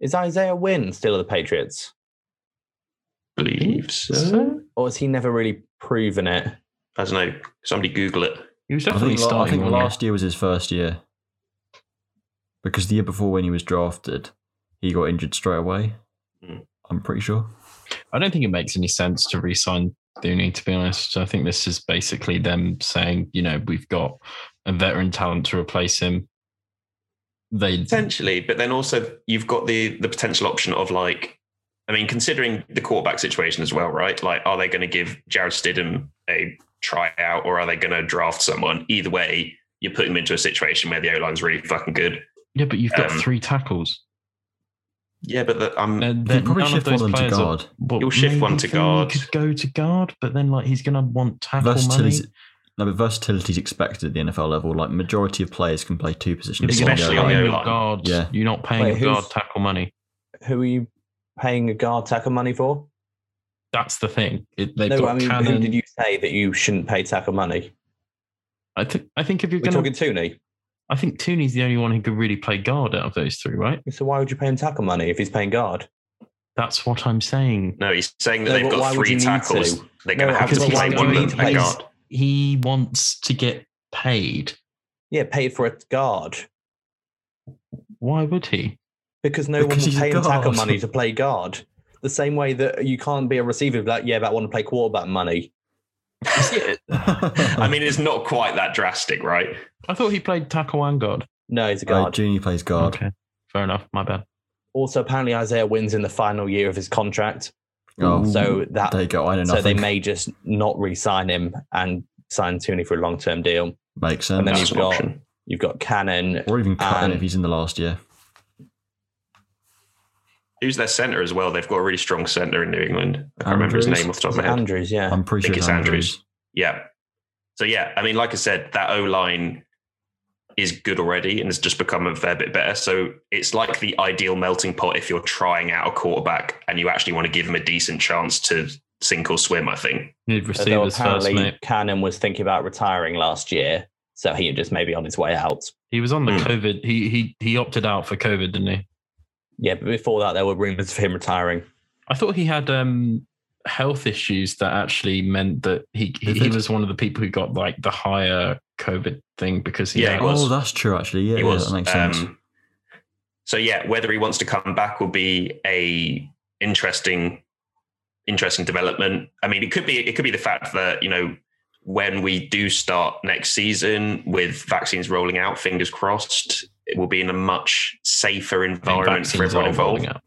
Is Isaiah Wynn still at the Patriots? believe so. Or has he never really proven it? I don't know. Somebody Google it. He was I think, la- I starting. think last year was his first year because the year before when he was drafted, he got injured straight away. Hmm. I'm pretty sure. I don't think it makes any sense to re-sign Thuney. To be honest, I think this is basically them saying, you know, we've got a veteran talent to replace him. They Potentially, but then also you've got the the potential option of like, I mean, considering the quarterback situation as well, right? Like, are they going to give Jarrett Stidham a tryout, or are they going to draft someone? Either way, you put them into a situation where the O line's really fucking good. yeah, but you've got Um, three tackles. Yeah, but the, um, They're- He'd they're- probably none of shift one those of them to players are- guard. well, You'll shift one to Thuney guard. Could go to guard, but then like he's going to want tackle money. Versatility, no, but versatility is expected at the NFL level. Like majority of players can play two positions. Especially paying on the your O-line. guard. Yeah. You're not paying Wait, your guard tackle money. Who are you paying a guard tackle money for? That's the thing. It, they've no, got I mean, Cannon. who did you say that you shouldn't pay tackle money? I think. I think if you're We're going to, talking Thuney. I think Thuney's the only one who could really play guard out of those three, right? So why would you pay him tackle money if he's paying guard? That's what I'm saying. no, he's saying that No, they've got three tackles. to? They're going to No, have to because play why one of them to pay- guard. He wants to get paid. Yeah, paid for a guard Why would he? because no Because one he's will pay him tackle money to play guard. The same way that you can't be a receiver and like, yeah, but I want to play quarterback money. I mean, it's not quite that drastic, right? I thought he played tackle and guard. No, he's a Right, guard. Junior plays guard. Okay, fair enough. My bad. Also, apparently Isaiah Wynn's in the final year of his contract, Oh, so that there you go. I know so they may just not re-sign him and sign Thuney for a long-term deal. Makes sense. and then That's you've got- option. You've got Cannon, or even cut him and- if he's in the last year. Who's their center as well? They've got a really strong center in New England. I can't remember his name off the top of my head. Andrews, yeah. I'm pretty think sure it's it's Andrews. Andrews. Yeah. So yeah, I mean, like I said, that O line is good already and has just become a fair bit better. So it's like the ideal melting pot if you're trying out a quarterback and you actually want to give him a decent chance to sink or swim. I think. Need Although receivers first, apparently mate. Cannon was thinking about retiring last year, so he just maybe on his way out. He was on the Hmm. COVID. He he he opted out for COVID, didn't he? Yeah, but before that, there were rumors of him retiring. I thought he had um health issues that actually meant that he he, he was one of the people who got like the higher COVID thing because he Yeah, had- he. Oh, that's true. Actually, yeah, he yeah, was. that makes sense. Um, so yeah, whether he wants to come back will be a interesting, interesting development. I mean, it could be it could be the fact that you know when we do start next season with vaccines rolling out, fingers crossed, it will be in a much safer environment for everyone involved. out.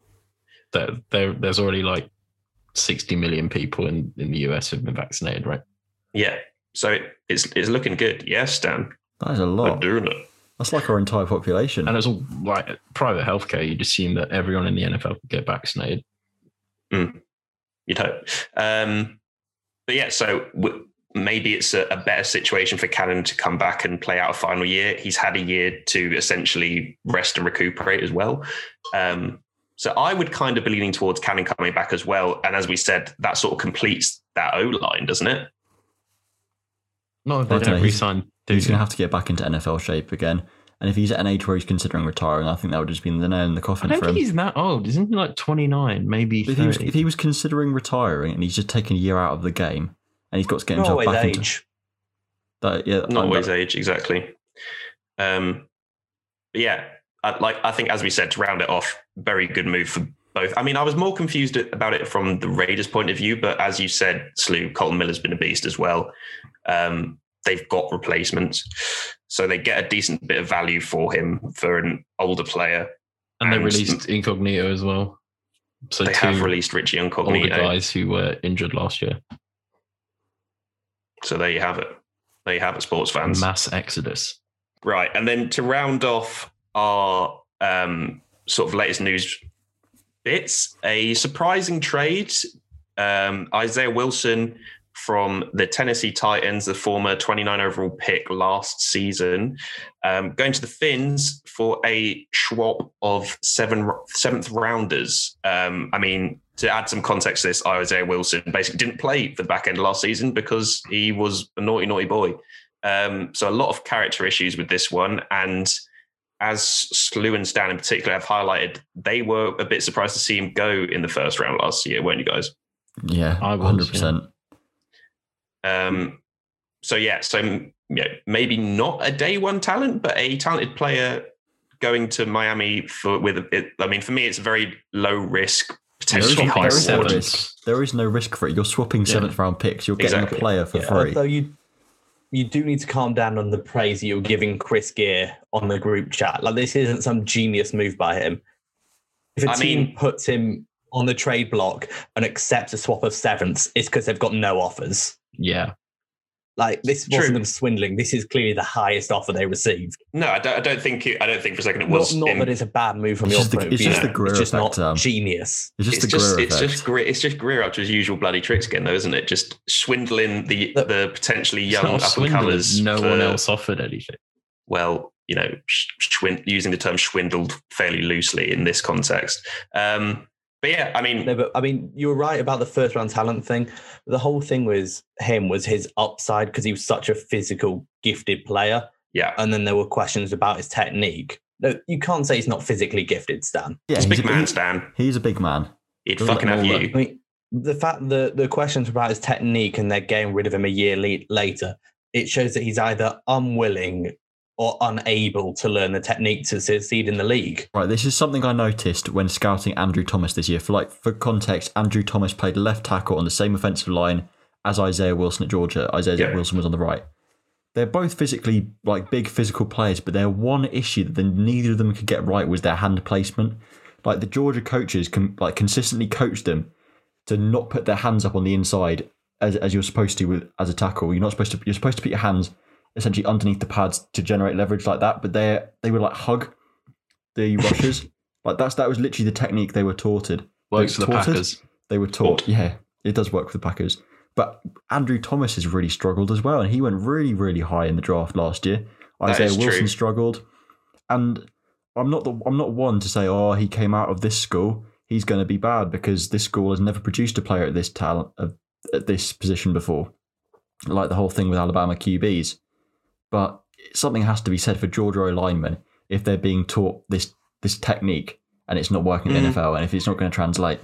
There, there, there's already like 60 million people in, in the US who've been vaccinated, right? Yeah, so it, it's it's looking good. Yes, Dan, that is a we're lot. doing it. That's like our entire population. And it's all like private healthcare. You'd assume that everyone in the NFL could get vaccinated. You'd hope. Um, but yeah, so w- maybe it's a, a better situation for Cannon to come back and play out a final year. He's had a year to essentially rest and recuperate as well. Um, so I would kind of be leaning towards Cannon coming back as well. And as we said, that sort of completes that O line, doesn't it? No, if they don't don't he's- resign. He's Dugan. going to have to get back into NFL shape again. And if he's at an age where he's considering retiring, I think that would just be the nail in the coffin I coffin don't for think him. he's that old. Isn't he like 29, maybe If he, was, if he was considering retiring and he's just taking a year out of the game and he's got to get Not himself always back into age. that, yeah, Not I'm- always age, exactly. Um, but yeah, I, like I think as we said to round it off, very good move for both. I mean, I was more confused about it from the Raiders' point of view, but as you said, Slew Kolton Miller's been a beast as well. Um, they've got replacements, so they get a decent bit of value for him for an older player. and they released Incognito as well. So They two have released Richie older Incognito, guys who were injured last year. So there you have it. There you have it, sports fans. Mass exodus. Right. And then to round off our um, sort of latest news bits, a surprising trade. Um, Isaiah Wilson from the Tennessee Titans, the former 29 overall pick last season, um, going to the Fins for a swap of seven seventh rounders. Um, I mean, to add some context to this, Isaiah Wilson basically didn't play for the back end of last season because he was a naughty, naughty boy. Um, so a lot of character issues with this one. And as Slew and Stan in particular have highlighted, they were a bit surprised to see him go in the first round last year, weren't you guys? yeah, I was, 100%. Um, so yeah, so yeah, maybe not a day one talent, but a talented player going to Miami for with it. I mean, for me, it's a very low risk, There is, potentially high there is no sevens. risk. There is no risk for it. You're swapping Yeah. seventh round picks. You're getting Exactly. a player for Yeah, free. Although you you do need to calm down on the praise you're giving Chris Grier on the group chat. Like this isn't some genius move by him. If a I team mean- puts him on the trade block and accepts a swap of sevenths, it's because they've got no offers. Yeah. Like this True. wasn't them swindling. This is clearly the highest offer they received. No, I don't, I don't think. It, I don't think for a second it was. not him- that it's a bad move from It's your just the- it's of view. just the Grier it's just effect, not um, genius. it's just it's the just Grier it's effect. just Grier, it's just Grier up to his usual bloody tricks again, though, isn't it? Just swindling the Look, the potentially young not up and swindling. comers. No for- one else offered anything. well, you know, sh- schwind- using the term swindled fairly loosely in this context. Um, but yeah, I mean, No, but I mean, you were right about the first round talent thing. The whole thing was him was his upside because he was such a physical, gifted player. yeah, And then there were questions about his technique. No, you can't say he's not physically gifted, Stan. yeah, he's a he's big a, man, he- Stan. he's a big man. He'd Doesn't fucking let have you. I mean, the fact that the questions about his technique and they're getting rid of him a year le- later, it shows that he's either unwilling or unable to learn the technique to succeed in the league. Right, this is something I noticed when scouting Andrew Thomas this year. For like for context, Andrew Thomas played left tackle on the same offensive line as Isaiah Wilson at Georgia. Isaiah Yeah. Wilson was on the right. They're both physically like big physical players, but their one issue that then neither of them could get right was their hand placement. Like the Georgia coaches can like consistently coach them to not put their hands up on the inside as, as you're supposed to with as a tackle. You're not supposed to. You're supposed to put your hands essentially underneath the pads to generate leverage like that. But they they would like hug the *laughs* rushers. like that's that was literally the technique they were taught. Works for the? Packers. They were taught. Yeah, it does work for the Packers. But Andrew Thomas has really struggled as well, and he went really, really high in the draft last year. That Isaiah is Wilson true. struggled, and I'm not the I'm not one to say, oh, he came out of this school, he's going to be bad because this school has never produced a player at this talent at this position before, like the whole thing with Alabama QBs. But something has to be said for Georgia O linemen if they're being taught this this technique and it's not working in Mm. the NFL, and if it's not going to translate.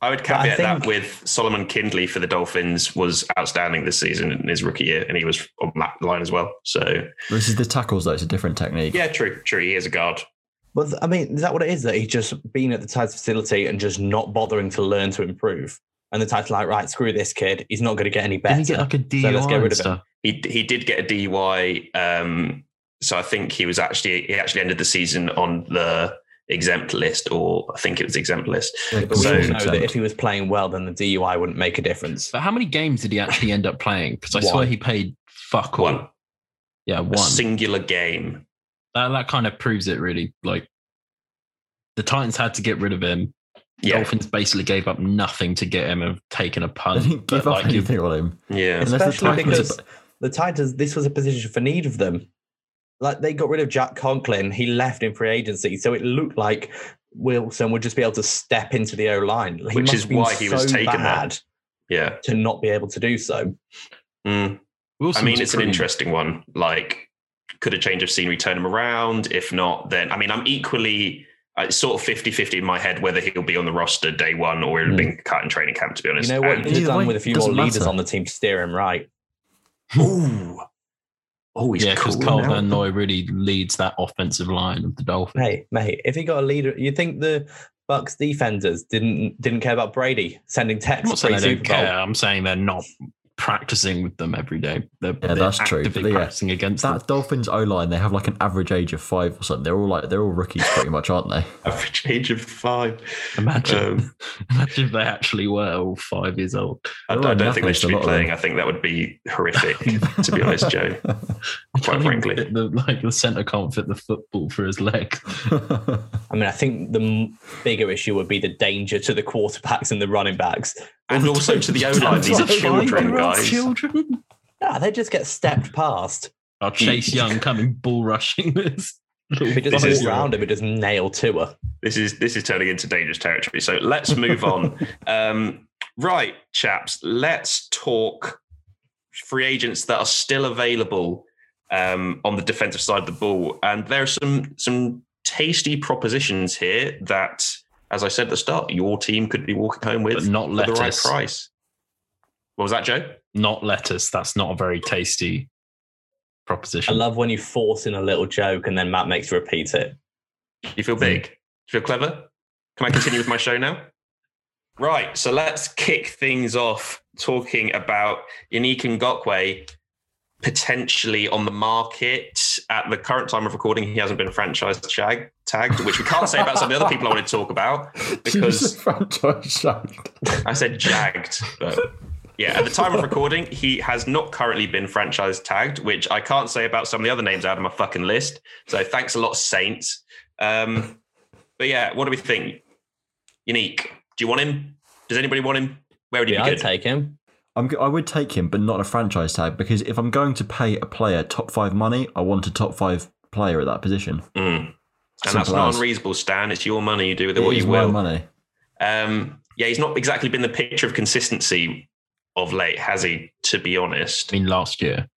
I would I caveat that with Solomon Kindley for the Dolphins was outstanding this season in his rookie year, and he was on that line as well. So This is the tackles though; it's a different technique. yeah, true, true. He is a guard. But I mean, is that what it is? That he's just been at the Tides facility and just not bothering to learn to improve. And the Tides are like, right, screw this kid. He's not going to get any better. Didn't he get like a DUI So let's get rid and of him. He he did get a DUI. Um, so I think he was actually he actually ended the season on the exempt list, or I think it was exempt list. Yeah, But we So- all know that if he was playing well, then the DUI wouldn't make a difference. But how many games did he actually end up playing? Because I One. swear he played fuck all. One, Yeah, a one. singular game. that that kind of proves it really. Like the Titans had to get rid of him. Yeah, Dolphins basically gave up nothing to get him and taken a They punt. didn't give but, up like, you- anything on him. yeah. Unless the Especially Titans- because the Titans, this was a position for need of them. Like they got rid of Jack Conklin, he left in free agency, so it looked like Wilson would just be able to step into the O line, Which is why he was taken there. bad Yeah. to not be able to do so. Mm. I mean, it's an interesting one. Like, could a change of scenery turn him around? If not, then I mean, I'm equally Uh, it's sort of 50 50 in my head whether he'll be on the roster day one or he'll hmm. have been cut in training camp, to be honest. You know what? And- You could have way, done with a few more doesn't leaders matter. on the team to steer him right. *laughs* Ooh. Oh, he's yeah, because cool Carl. Van Noy really leads that offensive line of the Dolphins. Hey, mate, if he got a leader, you think the Bucks defenders didn't didn't care about Brady sending I'm texts not saying they don't care. I'm saying they're not practicing with them every day. They're, Yeah, they're that's true, actively but yeah, practicing against them. That Dolphins O line, they have like an average age of five or something. They're all like they're all rookies pretty much, aren't they? *laughs* Average age of five. Imagine, Um, *laughs* imagine if they actually were all five years old. I, I don't think they should be playing. I think that would be horrific, *laughs* to be honest, Joe. Quite frankly. the, like the center can't fit the football for his leg. I mean, I think the m- bigger issue would be the danger to the quarterbacks and the running backs. And also to the O line. These are children, guys. Children. Yeah, they just get stepped past. Our Chase Young *laughs* coming bull rushing this. If it just This walk is- around him, it just nail to her. This is this is turning into dangerous territory. So let's move on. *laughs* um, right, chaps, let's talk free agents that are still available um, on the defensive side of the ball. And there are some some tasty propositions here that, as I said at the start, your team could be walking home with But not for the right price. What was that, Joe? Not lettuce. That's not a very tasty proposition. I love when you force in a little joke and then Matt makes you repeat it. You feel big? Do you feel clever? Can I continue with my show now? Right. So let's kick things off talking about Yannick Ngakoue potentially on the market. At the current time of recording, he hasn't been franchise tag, tagged, which we can't say about some of the other people I want to talk about *laughs* because franchise shagged. I said jagged. But yeah, at the time of recording, he has not currently been franchise tagged, which I can't say about some of the other names out of my fucking list. So thanks a lot, Saints. Um, but yeah, what do we think? Unique. Do you want him? Does anybody want him? Where would he Yeah, be I'd take him. I'm, g- I would take him, but not a franchise tag because if I'm going to pay a player top five money, I want a top five player at that position. Mm. And that's Simple not as. unreasonable, Stan. It's your money. You do with it It what is you my will. money. Um, yeah, he's not exactly been the picture of consistency of late, has he? To be honest, I mean, last year.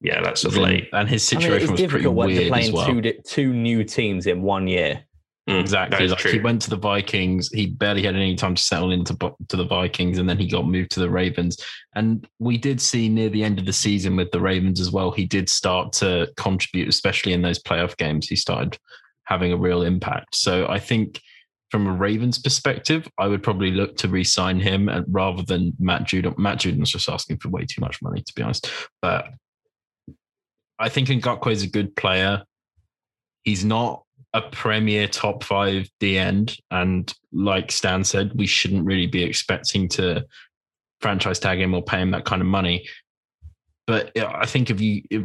yeah, that's of Then- late. And his I mean, situation was pretty difficult when you're weird as well. two, two new teams in one year. Mm, Exactly. Like true. he went to the Vikings. He barely had any time to settle into to the Vikings, and then he got moved to the Ravens. And we did see near the end of the season with the Ravens as well. He did start to contribute, especially in those playoff games. He started having a real impact. So I think from a Ravens perspective, I would probably look to re-sign him and rather than Matt Judon. Matt Judon's just asking for way too much money, to be honest. But I think Ngakoue is a good player. He's not a premier top five D end. And like Stan said, we shouldn't really be expecting to franchise tag him or pay him that kind of money. But I think if you if,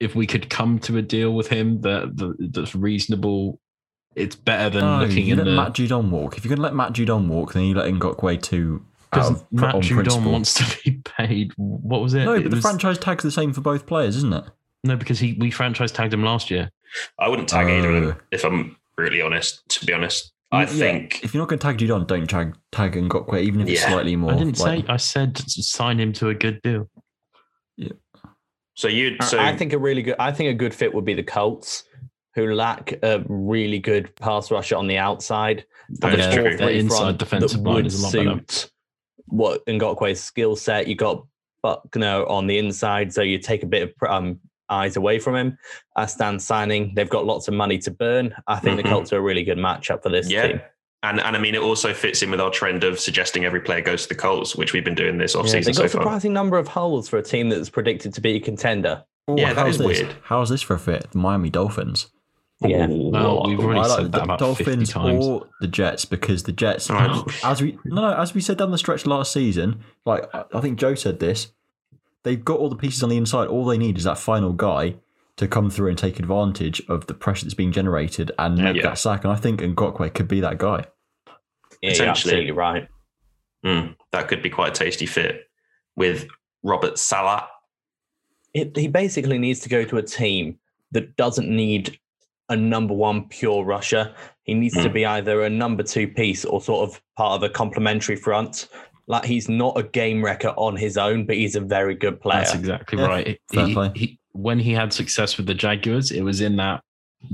if we could come to a deal with him that, that that's reasonable, it's better than No, looking you in let the Matt Judon walk. If you're going to let Matt Judon walk, then you let Ngakoue too. because of- Matt Judon principle. wants to be paid. What was it? No, It but the was- franchise tag's the same for both players, isn't it? no, because he we franchise tagged him last year. I wouldn't tag oh. either of them if I'm really honest. To be honest, I Yeah, think if you're not going to tag Judon, don't tag tag Ngakoue, even if it's slightly more. I didn't like- say. I said sign him to a good deal. Yeah. So. You'd I- so I think a really good. I think a good fit would be the Colts, who lack a really good pass rusher on the outside, That Yeah, is true. their inside defensive line is a lot better. suit what Ngakoue's skill set. You got Buckner on the inside, so you take a bit of um, eyes away from him. As Stan signing, they've got lots of money to burn. I think Mhm. the Colts are a really good matchup for this Yeah. team. And and I mean, it also fits in with our trend of suggesting every player goes to the Colts, which we've been doing this Yeah, offseason they've got so a far. surprising number of holes for a team that's predicted to be a contender. Oh, Yeah, that how's is this? weird. How's this for a fit? The Miami Dolphins. Yeah. Well, we've already I like said the that about Dolphins 50 times. or the Jets because the Jets, Oh. as we no, no, as we said down the stretch last season, like I I think Joe said this, they've got all the pieces on the inside. All they need is that final guy to come through and take advantage of the pressure that's being generated and make Yeah. that sack. And I think Ngakoue could be that guy. Yeah, you're absolutely right. Mm, that could be quite a tasty fit with Robert Saleh. It, he basically needs to go to a team that doesn't need a number one pure rusher. He needs to Mm. be either a number two piece or sort of part of a complementary front. Like he's not a game wrecker on his own, but he's a very good player. That's exactly Yeah, right. He, he, when he had success with the Jaguars, it was in that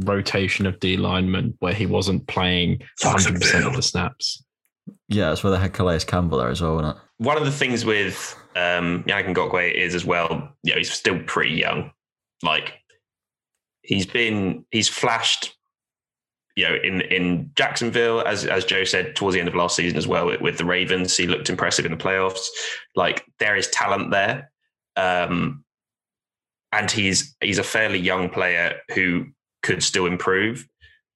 rotation of D linemen where he wasn't playing 100% of the snaps. Yeah, that's where they had Calais Campbell there as well, wasn't it? One of the things with um, Yannick Ngakoue is as well, you know, he's still pretty young. Like he's been, he's flashed, you know, in in Jacksonville, as as Joe said towards the end of last season as well with, with the Ravens, he looked impressive in the playoffs. Like there is talent there, um, and he's he's a fairly young player who could still improve.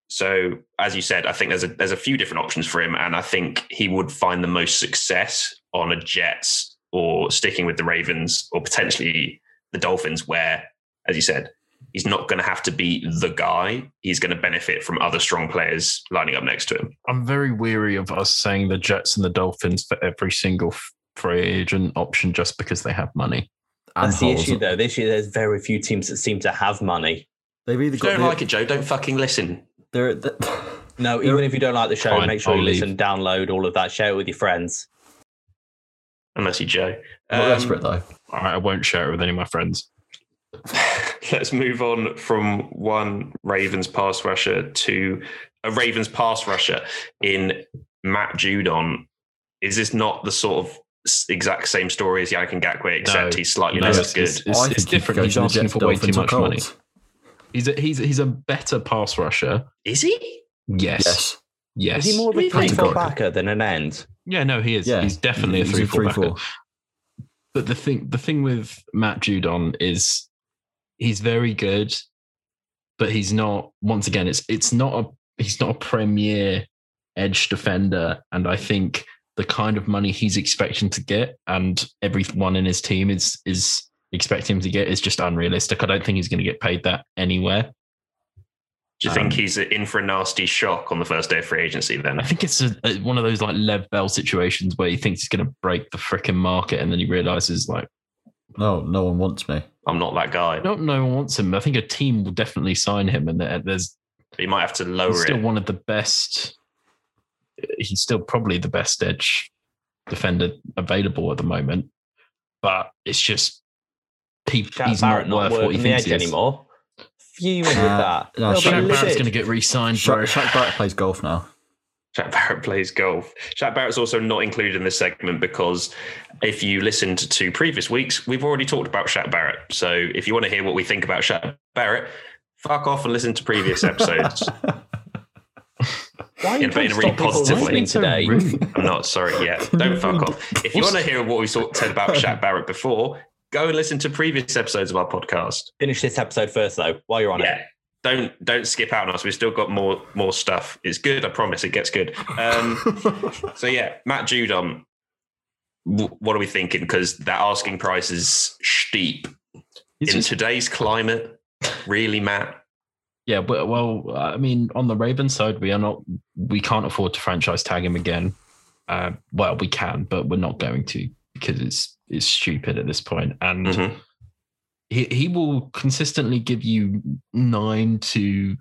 So, as you said, I think there's a there's a few different options for him, and I think he would find the most success on a Jets or sticking with the Ravens or potentially the Dolphins, where, as you said, he's not going to have to be the guy. He's going to benefit from other strong players lining up next to him. I'm very weary of us saying the Jets and the Dolphins for every single free agent option just because they have money. And That's the issue, though. This year, there's very few teams that seem to have money. They've either If you got don't the, like it, Joe, don't fucking listen. they're, they *laughs* No, even if you don't like the show, Fine, make sure I'll you leave. listen, download all of that, share it with your friends. Unless you Joe. not Um, desperate though. All right, I won't share it with any of my friends. *laughs* Let's move on from one Ravens pass rusher to a Ravens pass rusher in Matt Judon. Is this not the sort of exact same story as Yannick Ngakoue, except No. he's slightly No, less it's- good? it's- I it's think different. go He's to the asking for way too Dolphins, much money. He's a, he's he's a better pass rusher. Is he? Yes. Yes. Yes. Is he more of a three four Categorically. backer than an end? Yeah, no, he is. Yeah. He's definitely a He's three four backer. 3-4. But the thing the thing with Matt Judon is he's very good, but he's not once again, it's it's not a he's not a premier edge defender. And I think the kind of money he's expecting to get and everyone in his team is is expecting him to get is just unrealistic. I don't think he's going to get paid that anywhere. Do you think Um, he's in for a nasty shock on the first day of free agency then? I think it's a, a- one of those like Lev Bell situations where he thinks he's going to break the freaking market, and then he realizes like, No, no one wants me. I'm not that guy. No, don't know who wants him. I think a team will definitely sign him, and there- there's You might have to lower it. he's still it. one of the best. He's still probably the best edge defender available at the moment, but it's just he, Jack he's Barrett not not worth what he thinks edge he is. anymore. Fuming with Uh, that. no, They'll Shaq Barrett's going to get re-signed, bro. Shaq, Shaq Barrett plays golf now. Jack Barrett plays golf. Jack Barrett's also not included in this segment because if you listened to previous weeks, we've already talked about Shaq Barrett. So if you want to hear what we think about Shaq Barrett, fuck off and listen to previous episodes. Why are you in- but in a really positive way. today? I'm not sorry yet. Don't fuck off. If you want to hear what we sort- said about Shaq Barrett before, go and listen to previous episodes of our podcast. Finish this episode first, though, while you're on Yeah. it. Don't don't skip out on us. We've still got more more stuff. It's good. I promise. It gets good. Um, *laughs* so yeah, Matt Judon. w- What are we thinking? Because that asking price is steep He's in just- today's climate. Really, Matt? Yeah, but well, I mean, on the Ravens side, we are not, we can't afford to franchise tag him again. Uh, well, we can, but we're not going to because it's it's stupid at this point. And Mhm. He he will consistently give you nine to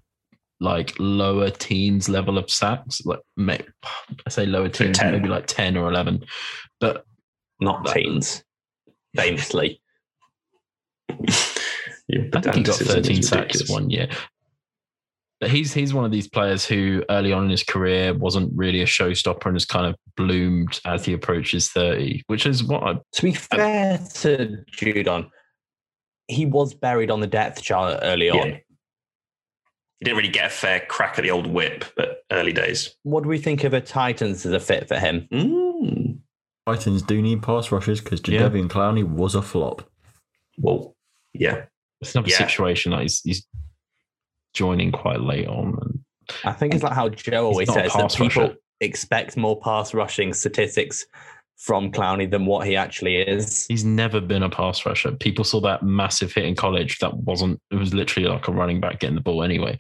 like lower teens level of sacks. Like, may, I say lower teens, 10. maybe like ten or eleven. But Not teens, *laughs* famously. *laughs* I think he got thirteen sacks one year. But he's he's one of these players who early on in his career wasn't really a showstopper and has kind of bloomed as he approaches 30, which is what I, To be fair to Judon, he was buried on the depth chart early Yeah. on. He didn't really get a fair crack at the old whip, but early days. What do we think of a Titans as a fit for him? Mm. Titans do need pass rushes because Yeah. Jadeveon Clowney was a flop. Well, yeah. it's another Yeah. situation that he's, he's joining quite late on. And I think it's like how Joe always says that people rusher. expect more pass rushing statistics from Clowney than what he actually is. he's never been a pass rusher. People saw that massive hit in college. That wasn't, it was literally like a running back getting the ball anyway.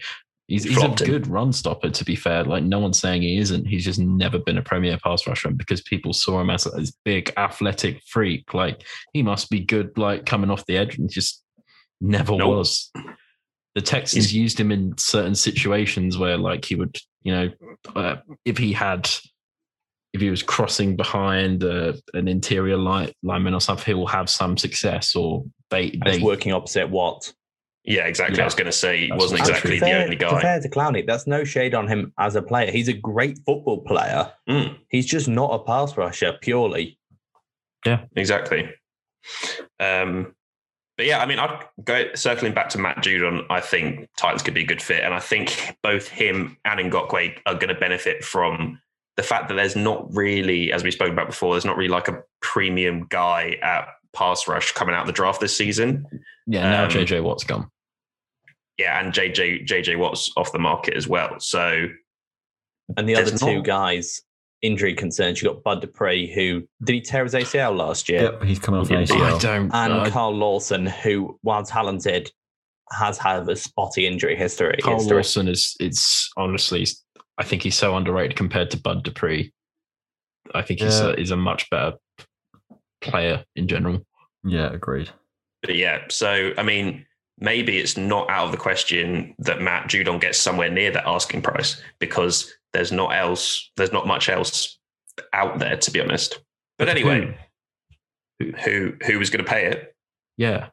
He's, he's a him. good run stopper, to be fair. Like, no one's saying he isn't. He's just never been a premier pass rusher. Because people saw him as this big athletic freak, like, he must be good, like, coming off the edge, and just never Nope. was. The Texans used him in certain situations where, like, he would, you know, uh, if he had, if he was crossing behind uh, an interior line, lineman or something, he will have some success. Or they, And they it's working opposite what? Yeah, exactly. Yeah. I was going to say he That's wasn't what- And to exactly be the fair- only To guy. fair to Clowney, that's no shade on him as a player. He's a great football player. Mm, He's just not a pass rusher purely. Yeah, exactly. Um, but yeah, I mean, I'd go circling back to Matt Judon. I think Titans could be a good fit, and I think both him and Ngakoue are going to benefit from the fact that there's not really, as we spoke about before, there's not really like a premium guy at pass rush coming out of the draft this season. yeah, now Um, JJ Watt's gone. Yeah, and JJ JJ Watt's off the market as well. So And the other two not- guys, injury concerns. You got Bud Dupree, who did he tear his ACL last year? Yep, he's coming off an ACL. I don't. And uh, Carl Lawson, who, while talented, has had a spotty injury history. Carl history. Lawson is it's honestly I think he's so underrated compared to Bud Dupree. I think he's Yeah. a, he's a much better player in general. Yeah, agreed. But yeah, so I mean, maybe it's not out of the question that Matt Judon gets somewhere near that asking price because there's not else, there's not much else out there to be honest. But anyway, who who was going to pay it? yeah,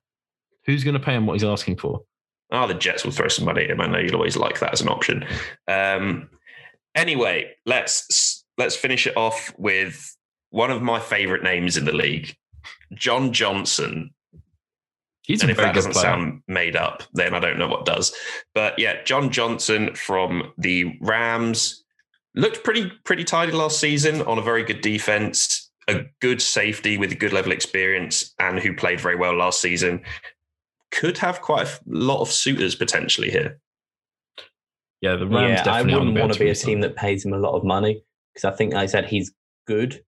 who's going to pay him what he's asking for? Oh, the Jets will throw some money at him. I know you'll always like that as an option. Um, anyway, let's let's finish it off with one of my favorite names in the league, John Johnson. He's and a if very that doesn't player. sound made up, then I don't know what does. But yeah, John Johnson from the Rams looked pretty pretty tidy last season on a very good defense, a good safety with a good level of experience, and who played very well last season. Could have quite a lot of suitors potentially here. Yeah, the Rams yeah, I wouldn't want to be a able team that pays him a lot of money because I think I said he's good,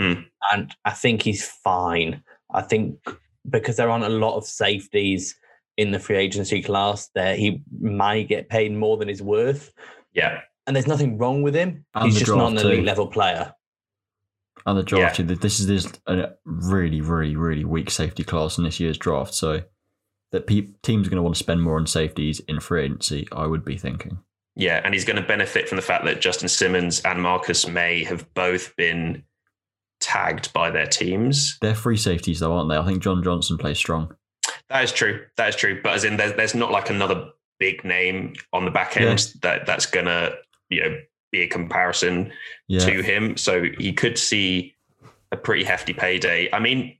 Hmm. and I think he's fine. I think because there aren't a lot of safeties in the free agency class, there he might get paid more than he's worth, Yeah, and there's nothing wrong with him. And he's just not an elite too. level player. And the draft, too, this is this a really, really, really weak safety class in this year's draft. So that pe- teams are going to want to spend more on safeties in free agency. I would be thinking. yeah, and he's going to benefit from the fact that Justin Simmons and Marcus Maye have both been tagged by their teams. They're free safeties, though, aren't they? I think John Johnson plays strong. That is true. That is true. But as in, there's, there's not like another big name on the back end that that's gonna you know be a comparison Yeah, to him. So he could see a pretty hefty payday. I mean,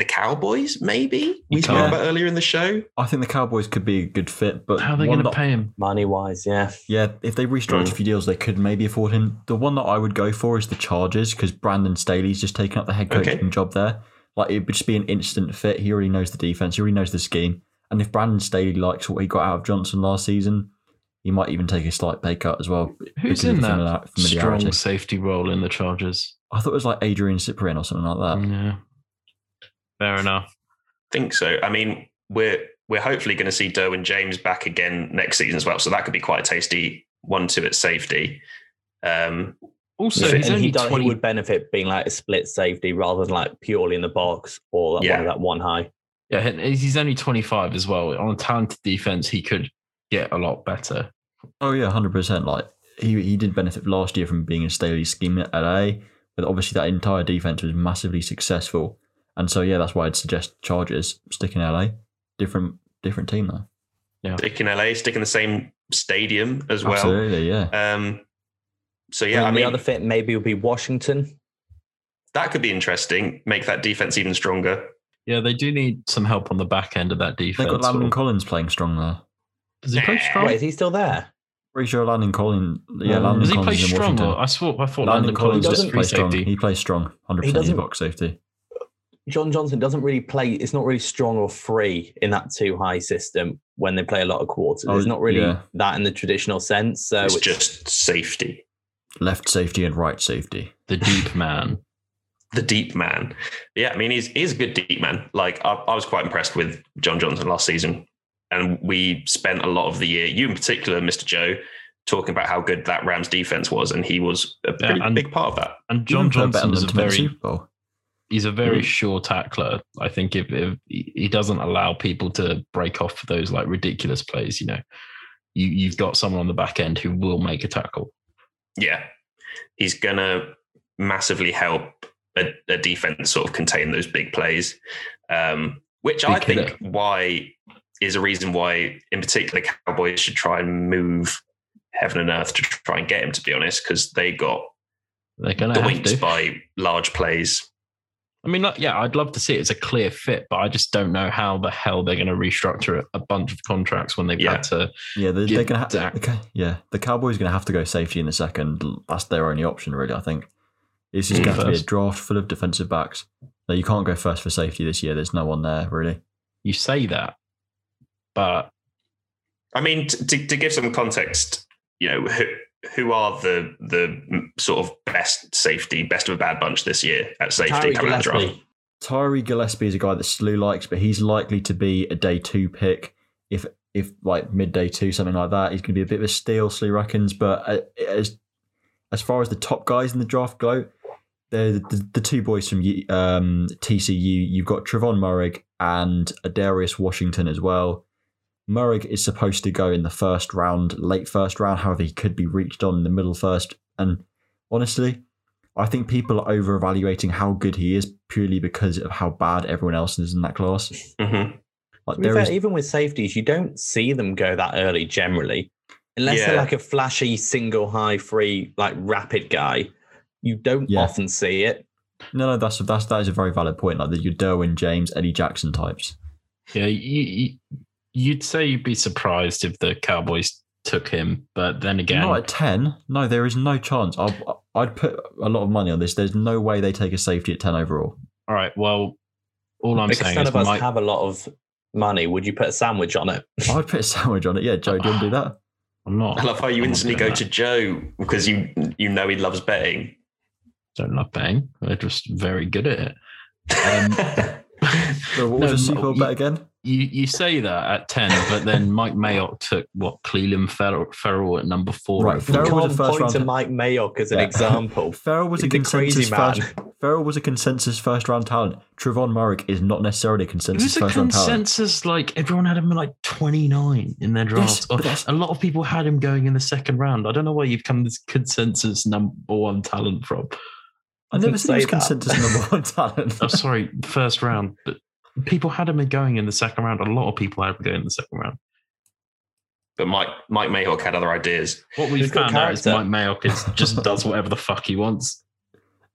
the Cowboys maybe we spoke about earlier in the show. I think the Cowboys could be a good fit, but How are they going to pay him? Money wise, yeah. Yeah, if they restructure Mm. a few deals, they could maybe afford him. The one that I would go for is the Chargers because Brandon Staley's just taken up the head coaching Okay. job there. Like it would just be an instant fit. He already knows the defense. He already knows the scheme. And if Brandon Staley likes what he got out of Johnson last season, he might even take a slight pay cut as well. Who's because of in the that strong safety role in the Chargers? I thought it was like Adrian Cyprian or something like that. Yeah, fair enough. I think so. I mean, we're we're hopefully going to see Derwin James back again next season as well. So that could be quite a tasty one-two at safety. Um, Also, Yeah. he's only he, does, twenty. he would benefit being like a split safety rather than like purely in the box or like Yeah. one of that one high. Yeah, he's only twenty five as well. On a talented defense, he could get a lot better. Oh yeah, hundred percent. Like he he did benefit last year from being in Staley's scheme at LA, but obviously that entire defense was massively successful. And so yeah, that's why I'd suggest Chargers stick in LA. Different different team though. Yeah. stick in LA, stick in the same stadium as well. Absolutely, yeah. Um, so yeah, and I the mean, other fit maybe will be Washington. that could be interesting. Make that defense even stronger. Yeah, they do need some help on the back end of that defense. They've got Landon Or- Collins playing strong there. Does he play strong? Wait, is he still there? Pretty sure Landon Collins. Yeah, Um, Landon Does he play Collins is in strong? Washington. Or I thought I thought Landon, Landon, Collins Collins was doesn't free plays strong. safety. He plays strong. Hundred He percent doesn't- box safety. John Johnson doesn't really play. It's not really strong or free in that two high system when they play a lot of quarters. Oh, it's not really yeah. that in the traditional sense. So it's it's, just safety. Left safety and right safety. the deep man. *laughs* The deep man. Yeah, I mean, he's he's a good deep man. Like I, I was quite impressed with John Johnson last season, and we spent a lot of the year, you in particular, Mister Joe, talking about how good that Rams defense was, and he was a Yeah, pretty and- big part of that. And Even John put better Johnson is a to make the very Super Bowl. He's a very Mm. sure tackler. I think if, if he doesn't allow people to break off those like ridiculous plays, you know, you you've got someone on the back end who will make a tackle. Yeah, he's gonna massively help a, a defense sort of contain those big plays, um, which I Big think why is a reason why, in particular, the Cowboys should try and move heaven and earth to try and get him. To be honest, because they got They're doinked to. by large plays. I mean, like, yeah, I'd love to see it as a clear fit, but I just don't know how the hell they're going to restructure a bunch of contracts when they've Yeah. had to. Yeah, they're, they're gonna. have to. okay, yeah, the Cowboys are gonna have to go safety in the second. That's their only option, really. I think it's just Mm. gonna be a draft full of defensive backs. No, you can't go first for safety this year. There's no one there really. You say that, but I mean, to, to give some context, you know, who, are the the sort of best safety, best of a bad bunch this year at safety Tyree coming out draft? Gillespie. Tyree Gillespie is a guy that Slew likes, but he's likely to be a day two pick. If if like midday two, something like that, he's going to be a bit of a steal. Slew reckons, but uh, as as far as the top guys in the draft go, they're the, the, the two boys from um, TCU. You've got Trevon Moehrig and Ar'Darius Washington as well. Moehrig is supposed to go in the first round, late first round. However, he could be reached on in the middle first. And honestly, I think people are over evaluating how good he is purely because of how bad everyone else is in that class. Mhm. Like To be there fair, is, even with safeties, you don't see them go that early generally, unless they're like a flashy single high free like rapid guy. You don't Yeah. often see it. no, no, that's that's that is a very valid point. Like the your Derwin James, Eddie Jackson types. yeah, you, you, you'd say you'd be surprised if the Cowboys took him, but then again, Not at ten. No, there is no chance. I'll, I'd put a lot of money on this. There's no way they take a safety at ten overall. all right. Well, all I'm because saying none is of us Mike, have a lot of money. Would you put a sandwich on it? *laughs* I'd put a sandwich on it. Yeah, Joe, do you want to do *sighs* that? I'm not. I love how you I'm instantly doing go to Joe because you you know he loves betting. Don't love betting. They're just very good at it. *laughs* Um, So what was No, your Super Bowl bet again? You you say that at ten, but then Mike Mayock took what Clelin Ferrell, Ferrell at number four. Right, You Ferrell was a first point round. to Mike Mayock as an Yeah. example. *laughs* Ferrell was a He's a consensus crazy man. first. Ferrell was a consensus first round talent. Trevon Moehrig is not necessarily a It consensus was a first round talent. consensus. Like everyone had him at like twenty nine in their drafts. but that's- a lot of people had him going in the second round. I don't know where you've come this consensus number one talent from. I never didn't said he was consensus number one *laughs* talent. I'm oh, sorry, first round. But people had him going in the second round. A lot of people had him going in the second round. but Mike Mike Mayhawk had other ideas. What we He's got found out is. Mike Mayock is just *laughs* does whatever the fuck he wants.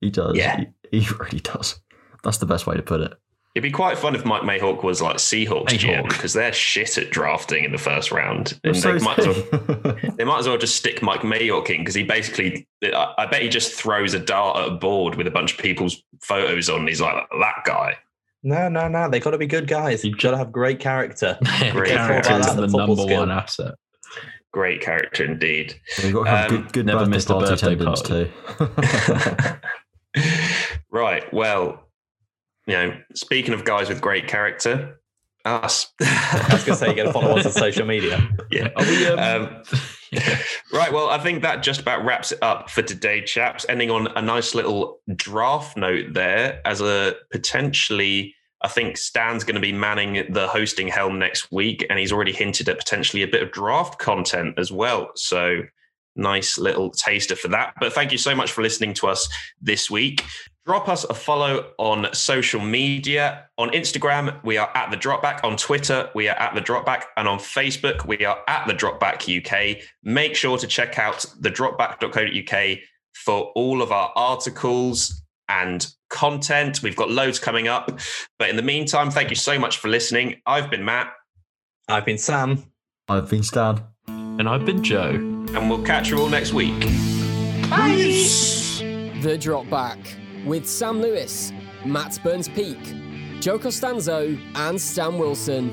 He does. Yeah. He, he really does. That's the best way to put it. It'd be quite fun if Mike Mayhawk was like Seahawks GM Mayhawk. because they're shit at drafting in the first round. And So they, is might as well, they might as well just stick Mike Mayhawk in because he basically, I, I bet he just throws a dart at a board with a bunch of people's photos on. And he's like, that guy. No, no, no. They've got to be good guys. You've got to have great character. *laughs* Great Character character. is the number skill. one asset. Great character indeed. We've got to have Um, good, good never birthday missed a party birthday attendance party. too. *laughs* right. Well, you know, speaking of guys with great character, us. *laughs* I was going to say, you got to follow us on social media. yeah. Are we, um, Um, Right. Well, I think that just about wraps it up for today, chaps. Ending on a nice little draft note there, as a potentially, I think Stan's going to be manning the hosting helm next week, and he's already hinted at potentially a bit of draft content as well. So, nice little taster for that. But thank you so much for listening to us this week. Drop us a follow on social media. On Instagram, we are at the Dropback. On Twitter, we are at the Dropback. And on Facebook, we are at the Dropback UK. Make sure to check out the dropback.co.uk for all of our articles and content. We've got loads coming up. But in the meantime, thank you so much for listening. I've been Matt, I've been Sam. I've been Stan. And I've been Joe. and we'll catch you all next week. The Drop Back with Sam Lewis, Matt Burns Peak, Joe Costanzo, and Stan Wilson.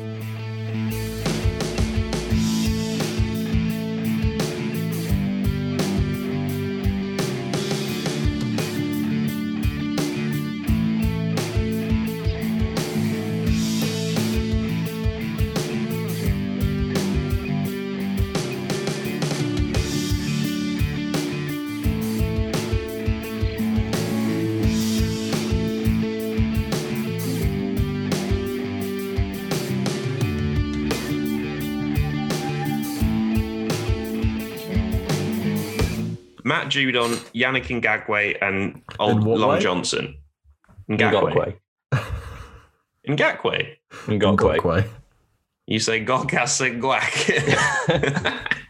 Matt Judon, Yannick Ngakoue, and old In Long way? Johnson. Ngakoue. Ngakoue. *laughs* Ngakoue. Ngakoue. Ngakoue. You say Gokasa Gwak. *laughs* *laughs*